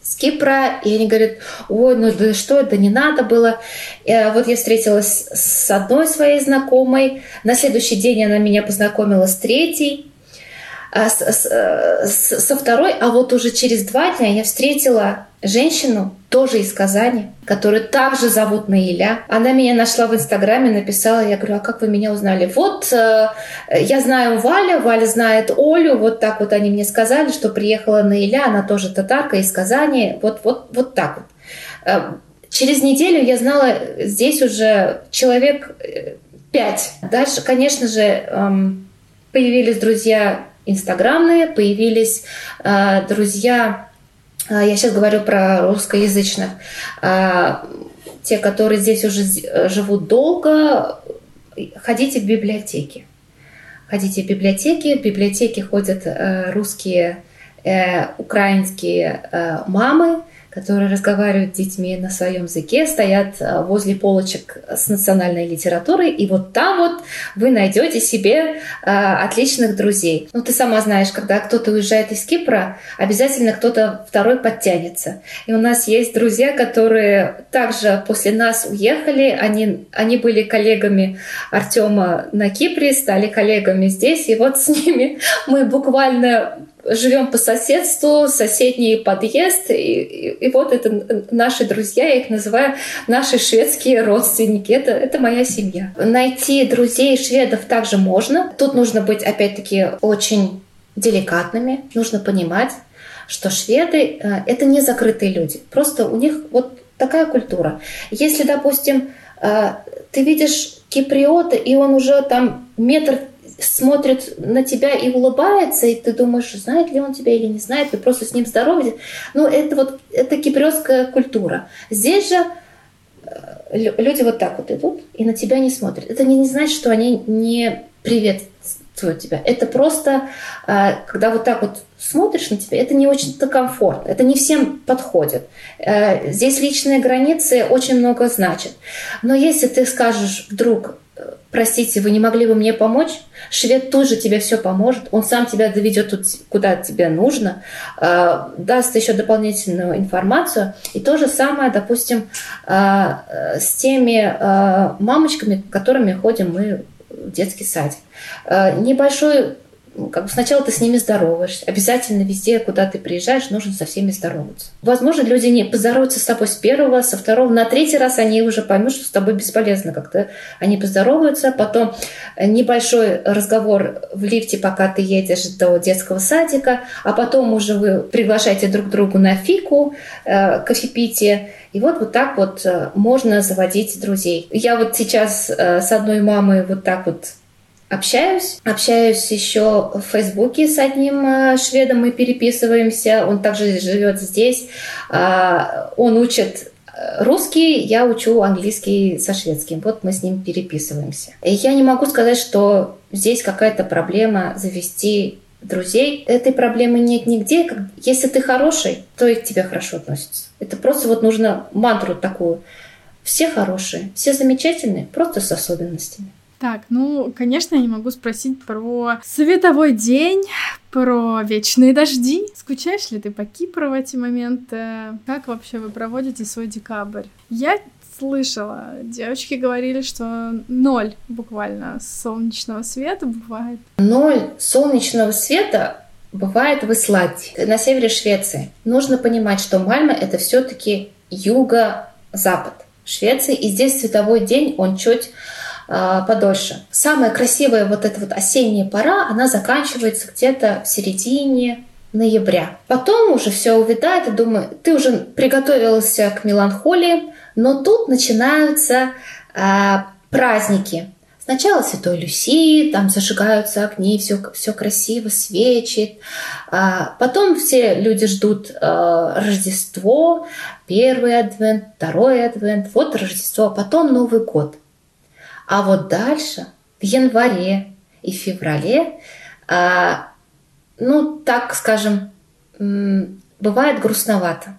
с Кипра, и они говорят, ой, ну да что, это не надо было. И а вот я встретилась с одной своей знакомой, на следующий день она меня познакомила с третьей, а с, э, с, со второй, а вот уже через два дня я встретила женщину, тоже из Казани, которую также зовут Наиля. Она меня нашла в Инстаграме, написала, я говорю, а как вы меня узнали? Вот, э, я знаю Валя, Валя знает Олю, вот так вот они мне сказали, что приехала Наиля, она тоже татарка из Казани, вот, вот, вот так вот. Э, через неделю я знала здесь уже человек э, пять. Дальше, конечно же, эм, появились друзья инстаграмные, появились э, друзья, э, я сейчас говорю про русскоязычных, э, те, которые здесь уже живут долго, ходите в библиотеки. Ходите в библиотеки, в библиотеки ходят э, русские, э, украинские э, мамы, которые разговаривают с детьми на своем языке, стоят э, возле полочек с национальной литературой, и вот там вот вы найдете себе э, отличных друзей. Ну, ты сама знаешь, когда кто-то уезжает из Кипра, обязательно кто-то второй подтянется. И у нас есть друзья, которые также после нас уехали, они, они были коллегами Артема на Кипре, стали коллегами здесь, и вот с ними *laughs* мы буквально живем по соседству, соседний подъезд, и, и, и вот это наши друзья, я их называю наши шведские родственники. Это, это моя семья. Найти друзей шведов также можно. Тут нужно быть, опять-таки, очень деликатными. Нужно понимать, что шведы э, — это не закрытые люди. Просто у них вот такая культура. Если, допустим, э, ты видишь киприота, и он уже там метр смотрит на тебя и улыбается, и ты думаешь, знает ли он тебя или не знает, ты просто с ним здороваешься. Ну, это вот, это кипрёская культура. Здесь же э, люди вот так вот идут и на тебя не смотрят. Это не, не значит, что они не приветствуют тебя. Это просто, э, когда вот так вот смотришь на тебя, это не очень-то комфортно. Это не всем подходит. Э, здесь личные границы очень много значат. Но если ты скажешь вдруг, простите, вы не могли бы мне помочь? Швед тоже тебе все поможет, он сам тебя доведет тут, куда тебе нужно, э, даст еще дополнительную информацию. И то же самое, допустим, э, с теми э, мамочками, которыми ходим мы в детский садик. Небольшой как бы сначала ты с ними здороваешься. Обязательно везде, куда ты приезжаешь, нужно со всеми здороваться. Возможно, люди не поздороваются с тобой с первого, со второго, на третий раз они уже поймут, что с тобой бесполезно как-то. Они поздороваются, потом небольшой разговор в лифте, пока ты едешь до детского садика, а потом уже вы приглашаете друг другу на фику, э, кофепитие, и вот вот так вот э, можно заводить друзей. Я вот сейчас э, с одной мамой вот так вот общаюсь. Общаюсь еще в Фейсбуке с одним э, шведом, мы переписываемся. Он также живет здесь. А, он учит э, русский, я учу английский со шведским. Вот мы с ним переписываемся. И я не могу сказать, что здесь какая-то проблема завести друзей. Этой проблемы нет нигде. Если ты хороший, то и к тебе хорошо относятся. Это просто вот нужно мантру такую. Все хорошие, все замечательные, просто с особенностями. Так, ну, конечно, я не могу спросить про световой день, про вечные дожди. Скучаешь ли ты по Кипру в эти моменты? Как вообще вы проводите свой декабрь? Я слышала, девочки говорили, что ноль буквально солнечного света бывает. Ноль солнечного света бывает в Исландии, на севере Швеции. Нужно понимать, что Мальма это все-таки юго-запад Швеции, и здесь световой день, он чуть подольше. Самая красивая вот эта вот осенняя пора, она заканчивается где-то в середине ноября. Потом уже все увядает, и думаю, ты уже приготовился к меланхолии, но тут начинаются э, праздники. Сначала Святой Люси, там зажигаются огни, все, все красиво, свечи. А потом все люди ждут э, Рождество, первый адвент, второй адвент, вот Рождество, а потом Новый год. А вот дальше, в январе и феврале, э, ну, так скажем, бывает грустновато.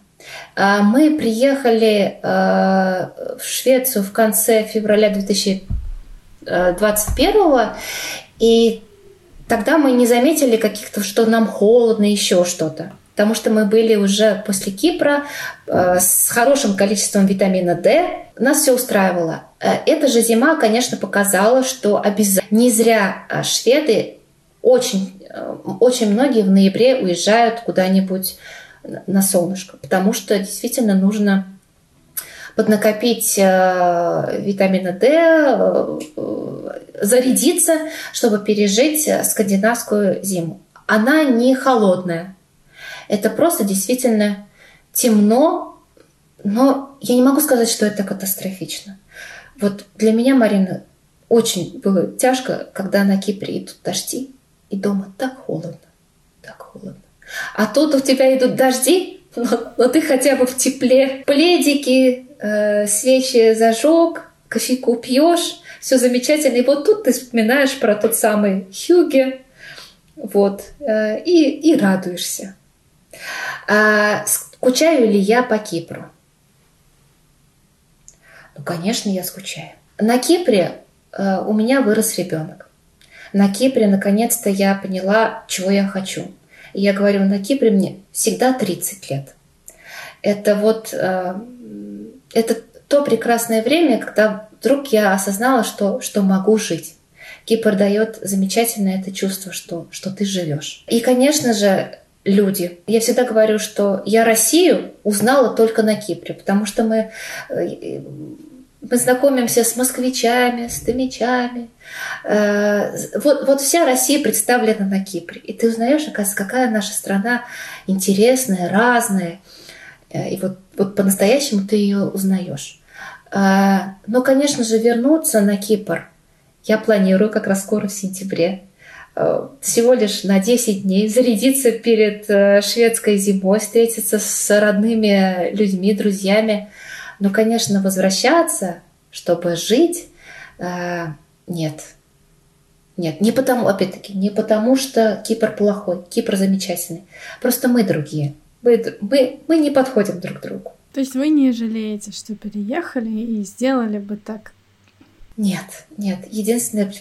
А, мы приехали э, в Швецию в конце февраля 2021 и тогда мы не заметили каких-то, что нам холодно, еще что-то. Потому что мы были уже после Кипра э, с хорошим количеством витамина D. Нас все устраивало. Э, эта же зима, конечно, показала, что обязательно не зря шведы очень, очень многие в ноябре уезжают куда-нибудь на солнышко, потому что действительно нужно поднакопить э, витамина D, э, зарядиться, чтобы пережить скандинавскую зиму. Она не холодная. Это просто действительно темно, но я не могу сказать, что это катастрофично. Вот для меня, Марина, очень было тяжко, когда на Кипре идут дожди, и дома так холодно, так холодно. А тут у тебя идут дожди, но, но ты хотя бы в тепле. Пледики, э, свечи зажег, кофейку пьешь, все замечательно. И вот тут ты вспоминаешь про тот самый Хюге, вот, э, и, и радуешься. А, скучаю ли я по Кипру? Ну, конечно, я скучаю. На Кипре э, у меня вырос ребенок. На Кипре наконец-то я поняла, чего я хочу. И я говорю, на Кипре мне всегда 30 лет. Это вот э, это то прекрасное время, когда вдруг я осознала, что, что могу жить. Кипр дает замечательное это чувство, что, что ты живешь. И, конечно же, люди. Я всегда говорю, что я Россию узнала только на Кипре, потому что мы э, мы знакомимся с москвичами, с томичами. Э, вот, вот вся Россия представлена на Кипре. И ты узнаешь, оказывается, какая наша страна интересная, разная. Э, и вот, вот по-настоящему ты ее узнаешь. Но, конечно же, вернуться на Кипр я планирую как раз скоро в сентябре. Всего лишь на 10 дней зарядиться перед шведской зимой, встретиться с родными людьми, друзьями – но, конечно, возвращаться, чтобы жить, э, нет. Нет, не потому, опять-таки, не потому, что Кипр плохой, Кипр замечательный. Просто мы другие. Мы, мы, мы не подходим друг к другу. То есть вы не жалеете, что переехали и сделали бы так? Нет, нет. Единственное,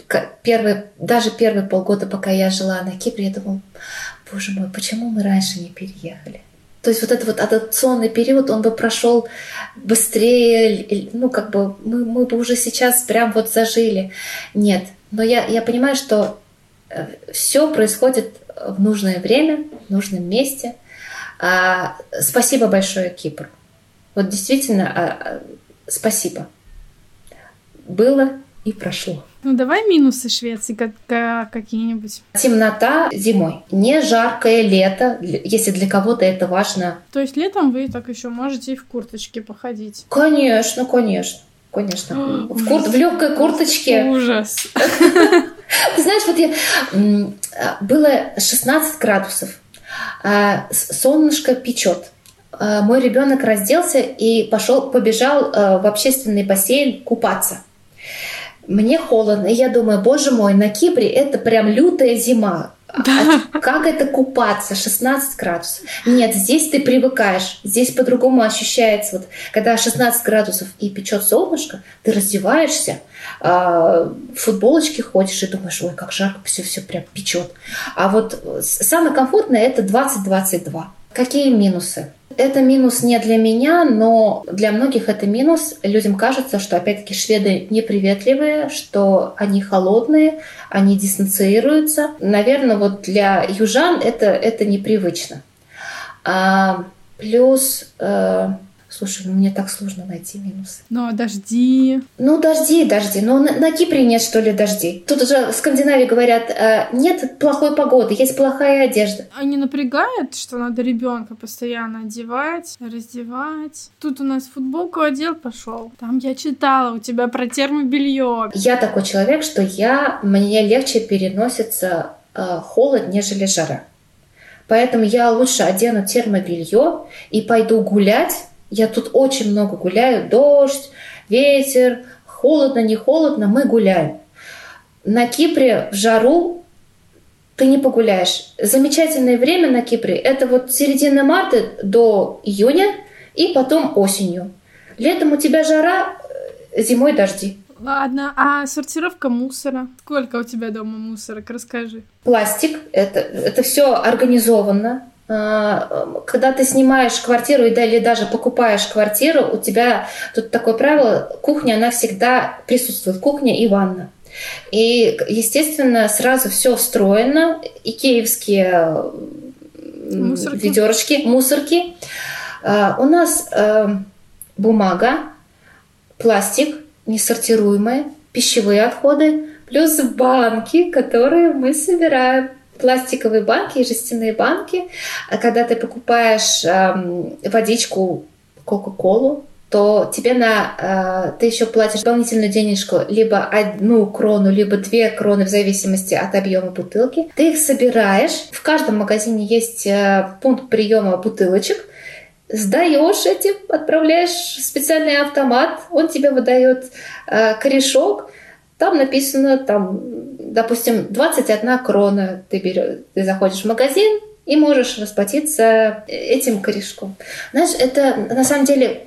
первый, даже первые полгода, пока я жила на Кипре, я думала, боже мой, почему мы раньше не переехали? То есть вот этот вот адаптационный период, он бы прошел быстрее, ну как бы мы, мы бы уже сейчас прям вот зажили. Нет, но я, я понимаю, что э, все происходит в нужное время, в нужном месте. А, спасибо большое Кипру. Вот действительно, а, а, спасибо. Было и прошло. Ну давай минусы Швеции как, как какие-нибудь. Темнота зимой, не жаркое лето, если для кого-то это важно. То есть летом вы так еще можете и в курточке походить? Конечно, конечно. Конечно. в, кур... в легкой курточке. Ужас. Ты *laughs* знаешь, вот я... Было 16 градусов. А, солнышко печет. А, мой ребенок разделся и пошел, побежал а, в общественный бассейн купаться мне холодно. И я думаю, боже мой, на Кипре это прям лютая зима. Да. А как это купаться? 16 градусов. Нет, здесь ты привыкаешь. Здесь по-другому ощущается. Вот, когда 16 градусов и печет солнышко, ты раздеваешься, э, в футболочке ходишь и думаешь, ой, как жарко, все, все прям печет. А вот самое комфортное это 20-22. Какие минусы? Это минус не для меня, но для многих это минус. Людям кажется, что опять-таки шведы неприветливые, что они холодные, они дистанцируются. Наверное, вот для южан это, это непривычно. А, плюс э, Слушай, ну мне так сложно найти минусы. Ну, а дожди? Ну, дожди, дожди. Но на, на Кипре нет, что ли, дождей. Тут уже в Скандинавии говорят, э, нет плохой погоды, есть плохая одежда. А не напрягает, что надо ребенка постоянно одевать, раздевать? Тут у нас футболку одел, пошел. Там я читала у тебя про термобелье. Я такой человек, что я, мне легче переносится э, холод, нежели жара. Поэтому я лучше одену термобелье и пойду гулять, я тут очень много гуляю. Дождь, ветер, холодно, не холодно, мы гуляем. На Кипре в жару ты не погуляешь. Замечательное время на Кипре – это вот середина марта до июня и потом осенью. Летом у тебя жара, э, зимой дожди. Ладно, а сортировка мусора? Сколько у тебя дома мусорок? Расскажи. Пластик, это, это все организовано. А, когда ты снимаешь квартиру или даже покупаешь квартиру, у тебя тут такое правило, кухня, она всегда присутствует, кухня и ванна. И, естественно, сразу все встроено, и киевские мусорки. ведерочки, мусорки. А, у нас э, бумага, пластик, несортируемые, пищевые отходы, плюс банки, которые мы собираем пластиковые банки и жестяные банки. А когда ты покупаешь эм, водичку, Кока-Колу, то тебе на э, ты еще платишь дополнительную денежку либо одну крону, либо две кроны в зависимости от объема бутылки. Ты их собираешь. В каждом магазине есть э, пункт приема бутылочек. Сдаешь этим, отправляешь в специальный автомат, он тебе выдает э, корешок, там написано, там, допустим, 21 крона ты, берешь, ты заходишь в магазин и можешь расплатиться этим корешком. Знаешь, это на самом деле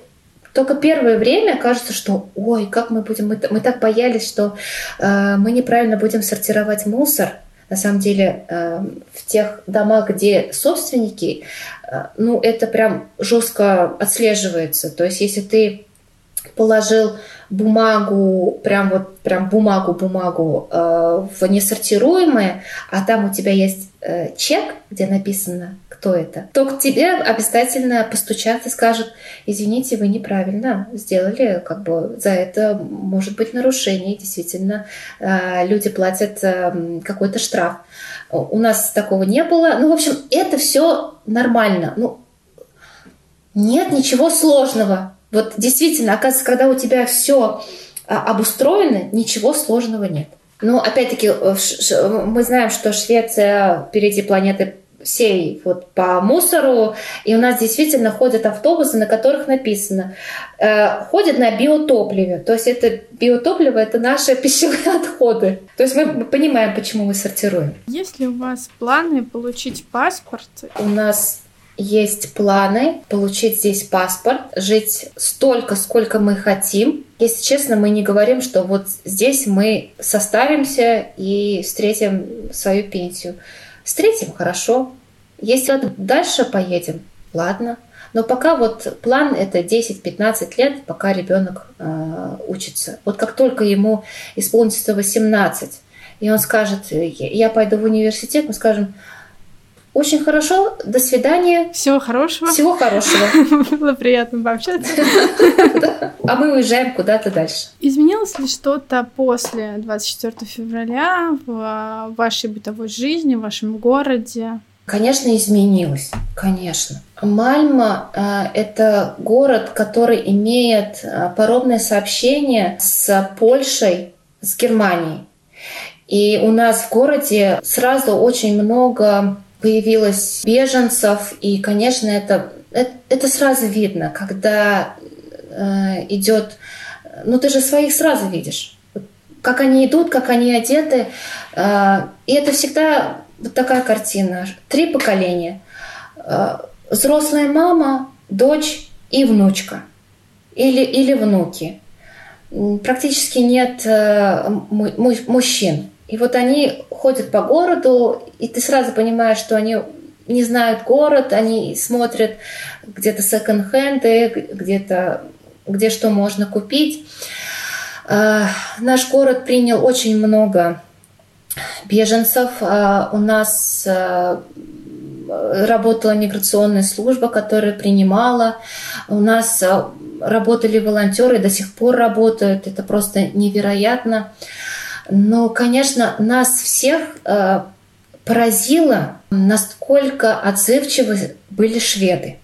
только первое время кажется, что ой, как мы будем, мы, мы так боялись, что э, мы неправильно будем сортировать мусор. На самом деле э, в тех домах, где собственники, э, ну это прям жестко отслеживается. То есть если ты положил бумагу, прям вот прям бумагу-бумагу э, в несортируемое, а там у тебя есть э, чек, где написано, кто это, то к тебе обязательно постучат и скажут, извините, вы неправильно сделали, как бы за это может быть нарушение, действительно э, люди платят э, какой-то штраф. У нас такого не было. Ну, в общем, это все нормально. Ну, нет ничего сложного вот действительно, оказывается, когда у тебя все а, обустроено, ничего сложного нет. Но опять-таки э, мы знаем, что Швеция впереди планеты всей вот по мусору, и у нас действительно ходят автобусы, на которых написано, э, ходят на биотопливе, то есть это биотопливо, это наши *laughs* пищевые отходы. То есть мы понимаем, почему мы сортируем. Есть ли у вас планы получить паспорт? У нас есть планы получить здесь паспорт, жить столько, сколько мы хотим. Если честно, мы не говорим, что вот здесь мы составимся и встретим свою пенсию. Встретим хорошо. Если дальше поедем, ладно. Но пока вот план это 10-15 лет, пока ребенок э, учится. Вот как только ему исполнится 18, и он скажет, я пойду в университет, мы скажем, очень хорошо. До свидания. Всего хорошего. Всего хорошего. *laughs* Было приятно пообщаться. *laughs* А мы уезжаем куда-то дальше. Изменилось ли что-то после 24 февраля в вашей бытовой жизни, в вашем городе? Конечно, изменилось, конечно. Мальма э, – это город, который имеет э, паромное сообщение с Польшей, с Германией. И у нас в городе сразу очень много появилось беженцев, и, конечно, это, это, это сразу видно, когда э, идет, ну ты же своих сразу видишь, как они идут, как они одеты, э, и это всегда вот такая картина. Три поколения. Взрослая мама, дочь и внучка. Или, или внуки. Практически нет мужчин. И вот они ходят по городу, и ты сразу понимаешь, что они не знают город, они смотрят где-то секонд-хенды, где-то где что можно купить. Э, наш город принял очень много беженцев. Э, у нас э, работала миграционная служба, которая принимала. У нас работали волонтеры, до сих пор работают. Это просто невероятно. Но, конечно, нас всех э, поразило, насколько отзывчивы были шведы.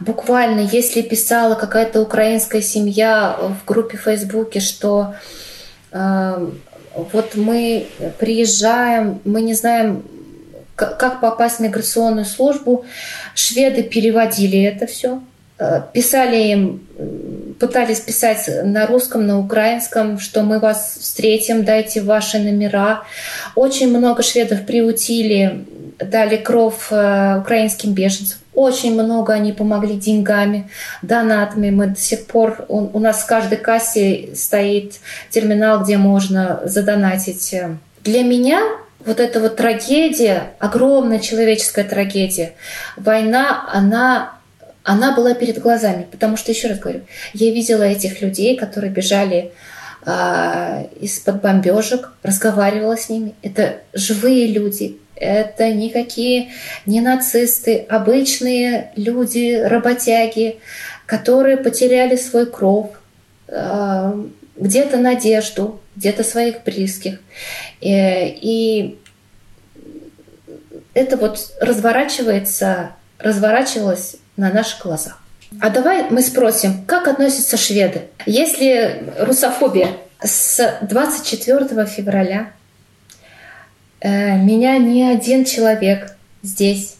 Буквально, если писала какая-то украинская семья в группе в Фейсбуке, что э, вот мы приезжаем, мы не знаем, как попасть в миграционную службу, шведы переводили это все, Э, писали им, пытались писать на русском, на украинском, что мы вас встретим, дайте ваши номера. Очень много шведов приутили, дали кров э, украинским беженцам. Очень много они помогли деньгами, донатами. Мы до сих пор, у, у нас в каждой кассе стоит терминал, где можно задонатить. Для меня вот эта вот трагедия, огромная человеческая трагедия, война, она она была перед глазами. Потому что, еще раз говорю, я видела этих людей, которые бежали э, из-под бомбежек, разговаривала с ними. Это живые люди, это никакие не нацисты, обычные люди, работяги, которые потеряли свой кров, э, где-то надежду, где-то своих близких. Э, и это вот разворачивается, разворачивалось на наших глазах. А давай мы спросим, как относятся шведы? Если русофобия с 24 февраля э, меня ни один человек здесь,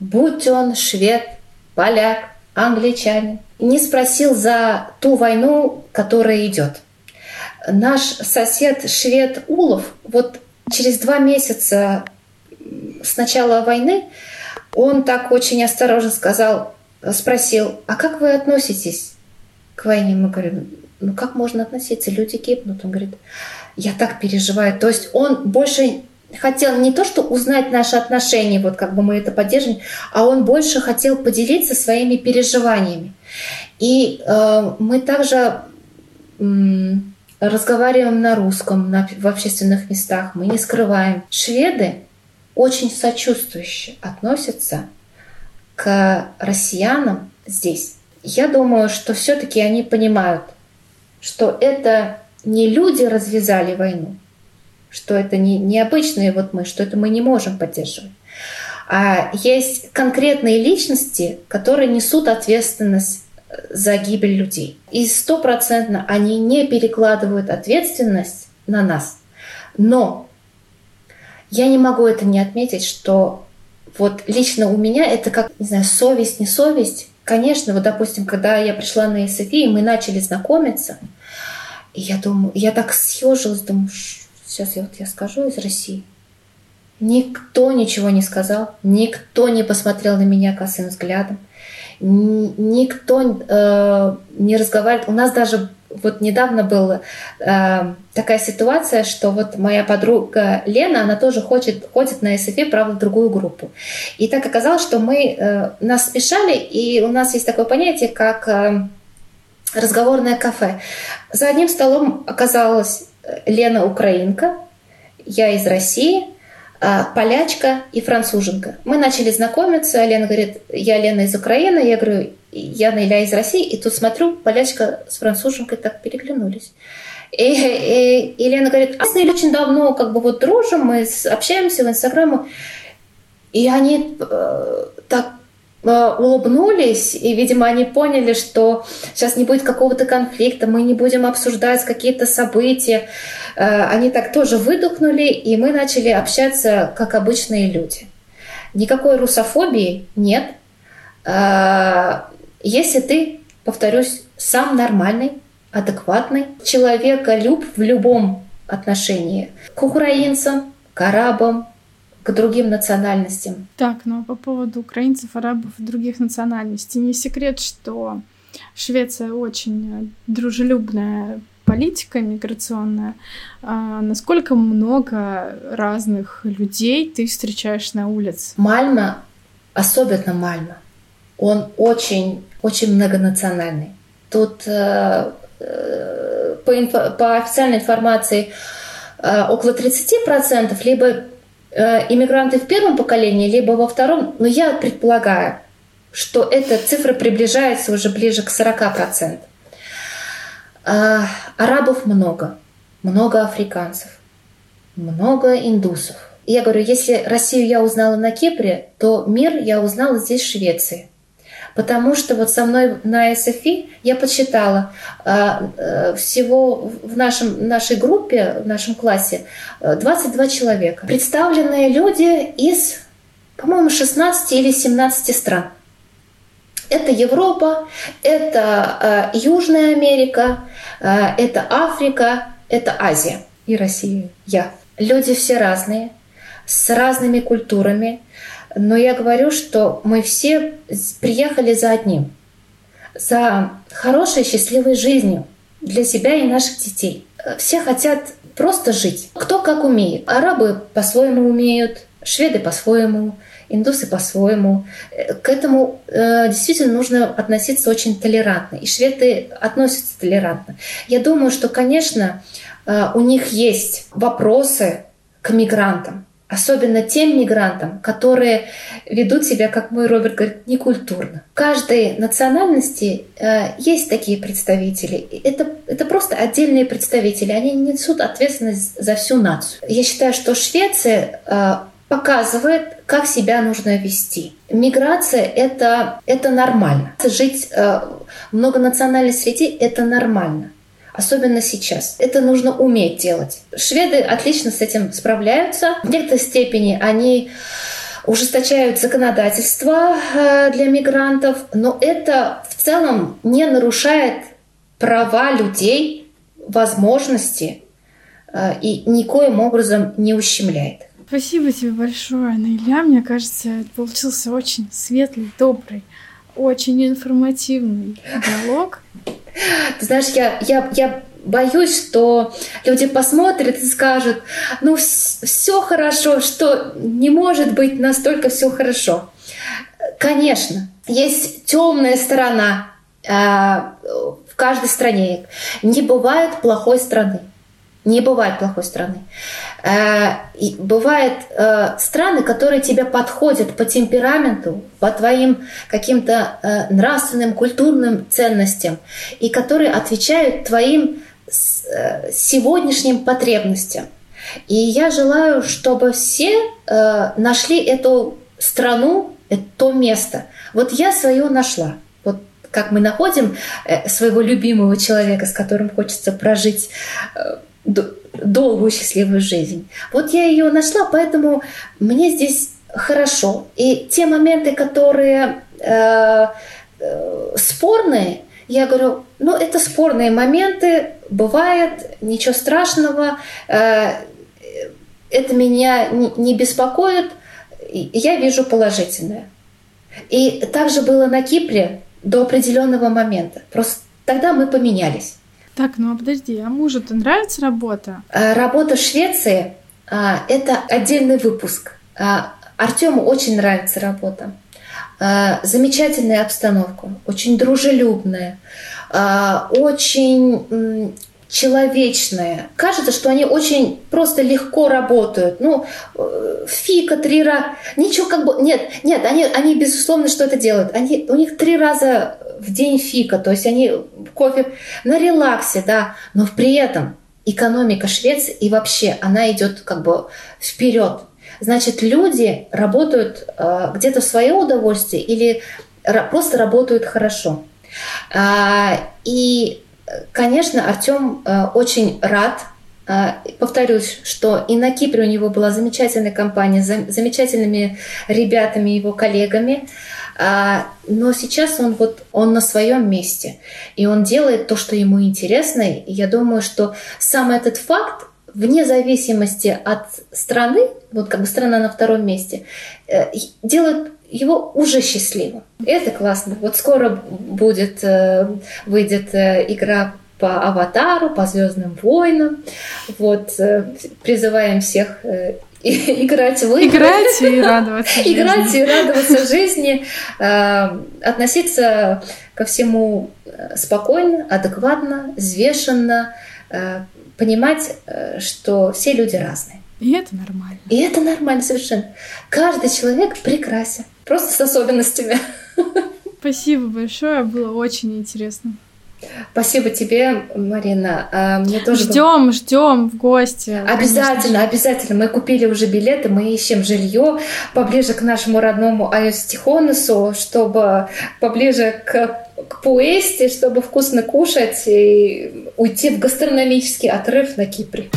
будь он швед, поляк, англичанин, не спросил за ту войну, которая идет. Наш сосед швед Улов вот через два месяца с начала войны он так очень осторожно сказал, спросил, а как вы относитесь к войне? Мы говорим, ну как можно относиться? Люди гибнут. Он говорит, я так переживаю. То есть он больше хотел не то, что узнать наши отношения, вот как бы мы это поддерживаем, а он больше хотел поделиться своими переживаниями. И э, мы также э, разговариваем на русском на, в общественных местах, мы не скрываем. Шведы очень сочувствующе относятся к россиянам здесь. Я думаю, что все-таки они понимают, что это не люди развязали войну, что это не, не обычные вот мы, что это мы не можем поддерживать. А есть конкретные личности, которые несут ответственность за гибель людей. И стопроцентно они не перекладывают ответственность на нас. Но я не могу это не отметить, что вот лично у меня это как, не знаю, совесть, не совесть. Конечно, вот, допустим, когда я пришла на SFI, и мы начали знакомиться, и я думаю, я так съежилась, думаю, сейчас я вот я скажу из России. Никто ничего не сказал, никто не посмотрел на меня косым взглядом, никто э, не разговаривает. У нас даже вот недавно была э, такая ситуация, что вот моя подруга Лена, она тоже хочет, ходит на SFI, правда, в другую группу. И так оказалось, что мы э, нас смешали, и у нас есть такое понятие, как э, разговорное кафе. За одним столом оказалась Лена украинка, я из России, э, полячка и француженка. Мы начали знакомиться, Лена говорит, я Лена из Украины, я говорю, я Наиля из России, и тут смотрю, полячка с француженкой так переглянулись. И, и, и Лена говорит, а с очень давно как бы вот дружим, мы общаемся в Инстаграме. И они э, так э, улыбнулись, и, видимо, они поняли, что сейчас не будет какого-то конфликта, мы не будем обсуждать какие-то события. Э, они так тоже выдохнули, и мы начали общаться как обычные люди. Никакой русофобии нет. Э, если ты, повторюсь, сам нормальный, адекватный, человека люб в любом отношении, к украинцам, к арабам, к другим национальностям. Так, ну а по поводу украинцев, арабов и других национальностей, не секрет, что Швеция очень дружелюбная политика миграционная. А насколько много разных людей ты встречаешь на улице? Мальма, особенно Мальма, он очень, очень многонациональный. Тут э, э, по, инфо, по официальной информации э, около 30% либо э, иммигранты в первом поколении, либо во втором, но я предполагаю, что эта цифра приближается уже ближе к 40%. Э, арабов много, много африканцев, много индусов. я говорю, если Россию я узнала на Кипре, то мир я узнала здесь, в Швеции. Потому что вот со мной на SFI я подсчитала, а, э, всего в нашем, нашей группе, в нашем классе 22 э, человека. Представленные люди из, по-моему, 16 или 17 стран. Это Европа, это э, Южная Америка, это Африка, это Азия и Россия. Я. Люди все разные, с разными культурами, но я говорю, что мы все приехали за одним. За хорошей, счастливой жизнью для себя и наших детей. Все хотят просто жить. Кто как умеет. Арабы по-своему умеют, шведы по-своему, индусы по-своему. К этому э, действительно нужно относиться очень толерантно. И шведы относятся толерантно. Я думаю, что, конечно, э, у них есть вопросы к мигрантам особенно тем мигрантам, которые ведут себя, как мой Роберт говорит, некультурно. В каждой национальности э, есть такие представители. Это, это просто отдельные представители. Они несут ответственность за всю нацию. Я считаю, что Швеция э, показывает, как себя нужно вести. Миграция это, это нормально. Жить э, в многонациональной среде это нормально особенно сейчас. Это нужно уметь делать. Шведы отлично с этим справляются. В некоторой степени они ужесточают законодательство э, для мигрантов, но это в целом не нарушает права людей, возможности э, и никоим образом не ущемляет. Спасибо тебе большое, Наиля. Мне кажется, получился очень светлый, добрый, очень информативный диалог. Ты знаешь, я, я, я боюсь, что люди посмотрят и скажут, ну все хорошо, что не может быть настолько все хорошо. Конечно, есть темная сторона э, в каждой стране. Не бывает плохой страны. Не бывает плохой страны. Э, и бывают э, страны, которые тебе подходят по темпераменту, по твоим каким-то э, нравственным, культурным ценностям, и которые отвечают твоим сегодняшним потребностям. И я желаю, чтобы все нашли эту страну, то место. Вот я свое нашла. Вот как мы находим своего любимого человека, с которым хочется прожить долгую счастливую жизнь. Вот я ее нашла, поэтому мне здесь хорошо. И те моменты, которые э, э, спорные, я говорю, ну это спорные моменты, бывает, ничего страшного, э, это меня не, не беспокоит, я вижу положительное. И также было на Кипре до определенного момента. Просто тогда мы поменялись. Так, ну а подожди, а мужу-то нравится работа? Э, работа в Швеции а, — это отдельный выпуск. А, Артему очень нравится работа. А, замечательная обстановка, очень дружелюбная, очень человечные. Кажется, что они очень просто легко работают. Ну, э, fika три раза. Ничего как бы... Нет, нет, они, они безусловно что это делают. Они, у них три раза в день fika, то есть они кофе на релаксе, да, но при этом экономика Швеции и вообще она идет как бы вперед. Значит, люди работают э, где-то в свое удовольствие или просто работают хорошо. А, и Конечно, Артем э, очень рад. Э, повторюсь, что и на Кипре у него была замечательная компания с замечательными ребятами, его коллегами. А, но сейчас он вот он на своем месте, и он делает то, что ему интересно. И я думаю, что сам этот факт вне зависимости от страны, вот как бы страна на втором месте, э, делают его уже счастливым. Это классно. Вот скоро будет, э, выйдет э, игра по Аватару, по Звездным войнам. Вот призываем всех *laughs* играть в игры. Играть и *laughs* радоваться жизни. Играть и радоваться жизни. Относиться ко всему спокойно, адекватно, взвешенно, понимать, э, что все люди разные. И это нормально. И это нормально совершенно. Каждый человек прекрасен, просто с особенностями. Спасибо большое, было очень интересно. Спасибо тебе, Марина. А, мне тоже ждем, был... ждем в гости. Обязательно, обязательно. Мы купили уже билеты, мы ищем жилье поближе к нашему родному Айостихонусу, чтобы поближе к к Пуэсте, чтобы вкусно кушать и уйти в гастрономический отрыв на Кипре.